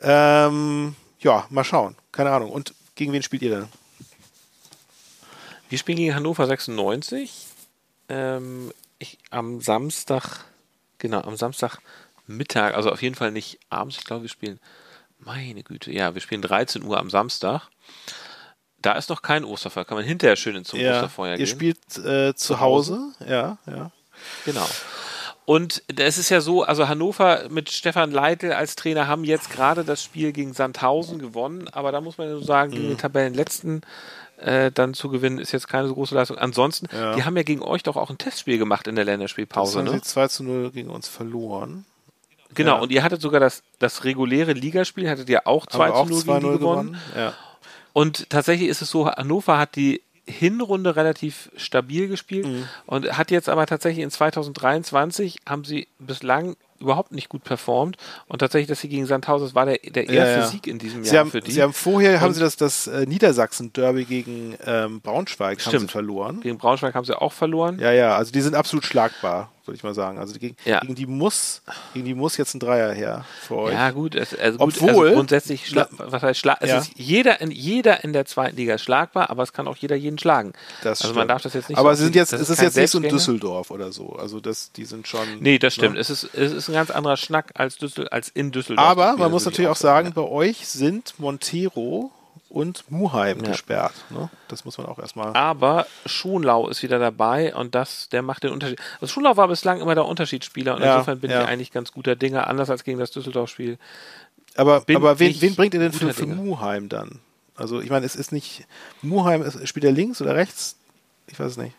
Ähm, ja, mal schauen. Keine Ahnung. Und gegen wen spielt ihr denn? Wir spielen gegen Hannover 96. Ähm, ich, am Samstag, genau, am Samstagmittag, also auf jeden Fall nicht abends. Ich glaube, wir spielen, meine Güte, ja, wir spielen 13 Uhr am Samstag. Da ist noch kein Osterfeuer. Kann man hinterher schön ins ja, Osterfeuer gehen. Ihr spielt äh, zu Hause, ja, ja. Genau. Und es ist ja so, also Hannover mit Stefan Leitl als Trainer haben jetzt gerade das Spiel gegen Sandhausen gewonnen, aber da muss man ja so sagen, gegen mhm. den Tabellenletzten äh, dann zu gewinnen, ist jetzt keine so große Leistung. Ansonsten, ja. die haben ja gegen euch doch auch ein Testspiel gemacht in der Länderspielpause. Das haben ne? sie 2 zu 0 gegen uns verloren. Genau, ja. und ihr hattet sogar das, das reguläre Ligaspiel, hattet ihr auch 2 zu 0 gegen die gewonnen. gewonnen. Ja. Und tatsächlich ist es so, Hannover hat die Hinrunde relativ stabil gespielt mhm. und hat jetzt aber tatsächlich in 2023 haben sie bislang überhaupt nicht gut performt und tatsächlich, dass sie gegen Sandhausen, das war der, der erste ja, ja. Sieg in diesem sie Jahr haben, für die. Sie haben vorher, und haben sie das, das äh, Niedersachsen-Derby gegen ähm, Braunschweig stimmt. verloren. Gegen Braunschweig haben sie auch verloren. Ja, ja, also die sind absolut schlagbar würde ich mal sagen. Also gegen, ja. gegen, die muss, gegen die muss jetzt ein Dreier her für euch. Ja, gut, es, also gut, also grundsätzlich, schla, was heißt schlag, ja. ist jeder in, jeder in der zweiten Liga schlagbar, aber es kann auch jeder jeden schlagen. Das also stimmt. man darf das jetzt nicht Aber so, sie sind jetzt, es ist jetzt nicht so ein Düsseldorf oder so. Also das, die sind schon. Nee, das stimmt. Ne? Es, ist, es ist ein ganz anderer Schnack als, Düssel, als in Düsseldorf. Aber man muss natürlich auch sagen, bei euch sind Montero und Muheim ja. gesperrt. Ne? Das muss man auch erstmal. Aber Schonlau ist wieder dabei und das, der macht den Unterschied. Also Schonlau war bislang immer der Unterschiedsspieler und ja, insofern bin ja. ich eigentlich ganz guter Dinger, anders als gegen das Düsseldorf-Spiel. Aber, aber wen, wen, bringt ihr denn für, für Muheim dann? Also ich meine, es ist nicht. Muheim ist, spielt er links oder rechts? Ich weiß es nicht.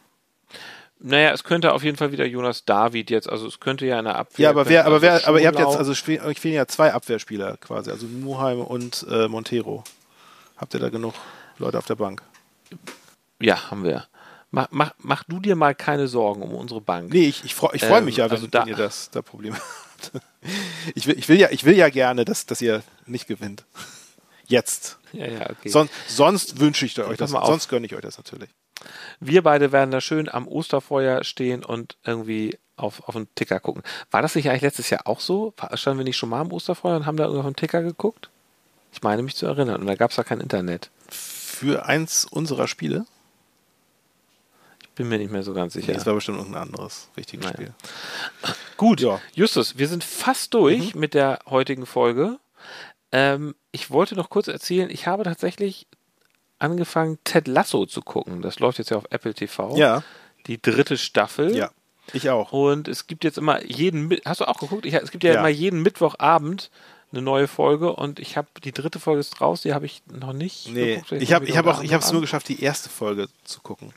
Naja, es könnte auf jeden Fall wieder Jonas David jetzt, also es könnte ja eine Abwehr. Ja, aber wer, aber also wer, aber ihr habt jetzt, also euch fehlen ja zwei Abwehrspieler quasi, also Muheim und äh, Montero. Habt ihr da genug Leute auf der Bank? Ja, haben wir. Mach, mach, mach du dir mal keine Sorgen um unsere Bank. Nee, ich, ich freue ich freu ähm, mich ja, wenn, also da, wenn ihr das, da Problem habt. Ich will, ich, will ja, ich will ja gerne, dass, dass ihr nicht gewinnt. Jetzt. Ja, ja, okay. Son, sonst wünsche ich euch das, sonst gönne ich euch das natürlich. Wir beide werden da schön am Osterfeuer stehen und irgendwie auf, auf den Ticker gucken. War das nicht eigentlich letztes Jahr auch so? Standen wir nicht schon mal am Osterfeuer und haben da irgendwie auf den Ticker geguckt? Ich meine mich zu erinnern. Und da gab es ja kein Internet. Für eins unserer Spiele? Ich bin mir nicht mehr so ganz sicher. Nee, das war bestimmt irgendein anderes wichtiges naja. Spiel. Gut, ja. Justus, wir sind fast durch mhm. mit der heutigen Folge. Ähm, ich wollte noch kurz erzählen, ich habe tatsächlich angefangen, Ted Lasso zu gucken. Das läuft jetzt ja auf Apple TV. Ja. Die dritte Staffel. Ja. Ich auch. Und es gibt jetzt immer jeden, hast du auch geguckt? Ich, es gibt ja, ja. immer jeden Mittwochabend eine neue Folge und ich habe die dritte Folge ist raus, die habe ich noch nicht. Nee, geguckt. ich habe ich hab auch ich habe es nur geschafft, die erste Folge zu gucken.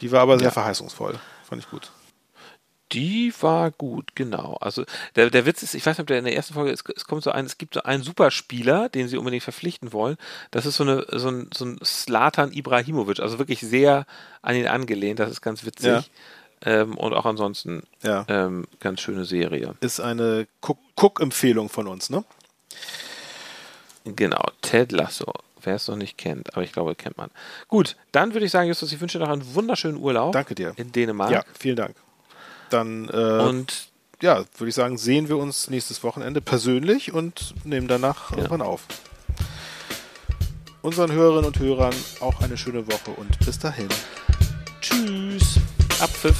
Die war aber sehr ja. verheißungsvoll, fand ich gut. Die war gut, genau. Also der, der Witz ist, ich weiß nicht, ob der in der ersten Folge ist, es kommt so ein, es gibt so einen Superspieler, den sie unbedingt verpflichten wollen. Das ist so eine so ein so ein Slatan Ibrahimovic, also wirklich sehr an ihn angelehnt. Das ist ganz witzig. Ja. Ähm, und auch ansonsten ja. ähm, ganz schöne Serie. Ist eine Cook-Empfehlung von uns, ne? Genau, Ted Lasso. Wer es noch nicht kennt, aber ich glaube, kennt man. Gut, dann würde ich sagen, Justus, ich wünsche dir noch einen wunderschönen Urlaub. Danke dir. In Dänemark. Ja, vielen Dank. Dann, äh, und ja, würde ich sagen, sehen wir uns nächstes Wochenende persönlich und nehmen danach ja. irgendwann auf. Unseren Hörerinnen und Hörern auch eine schöne Woche und bis dahin. Tschüss. Abpfiff.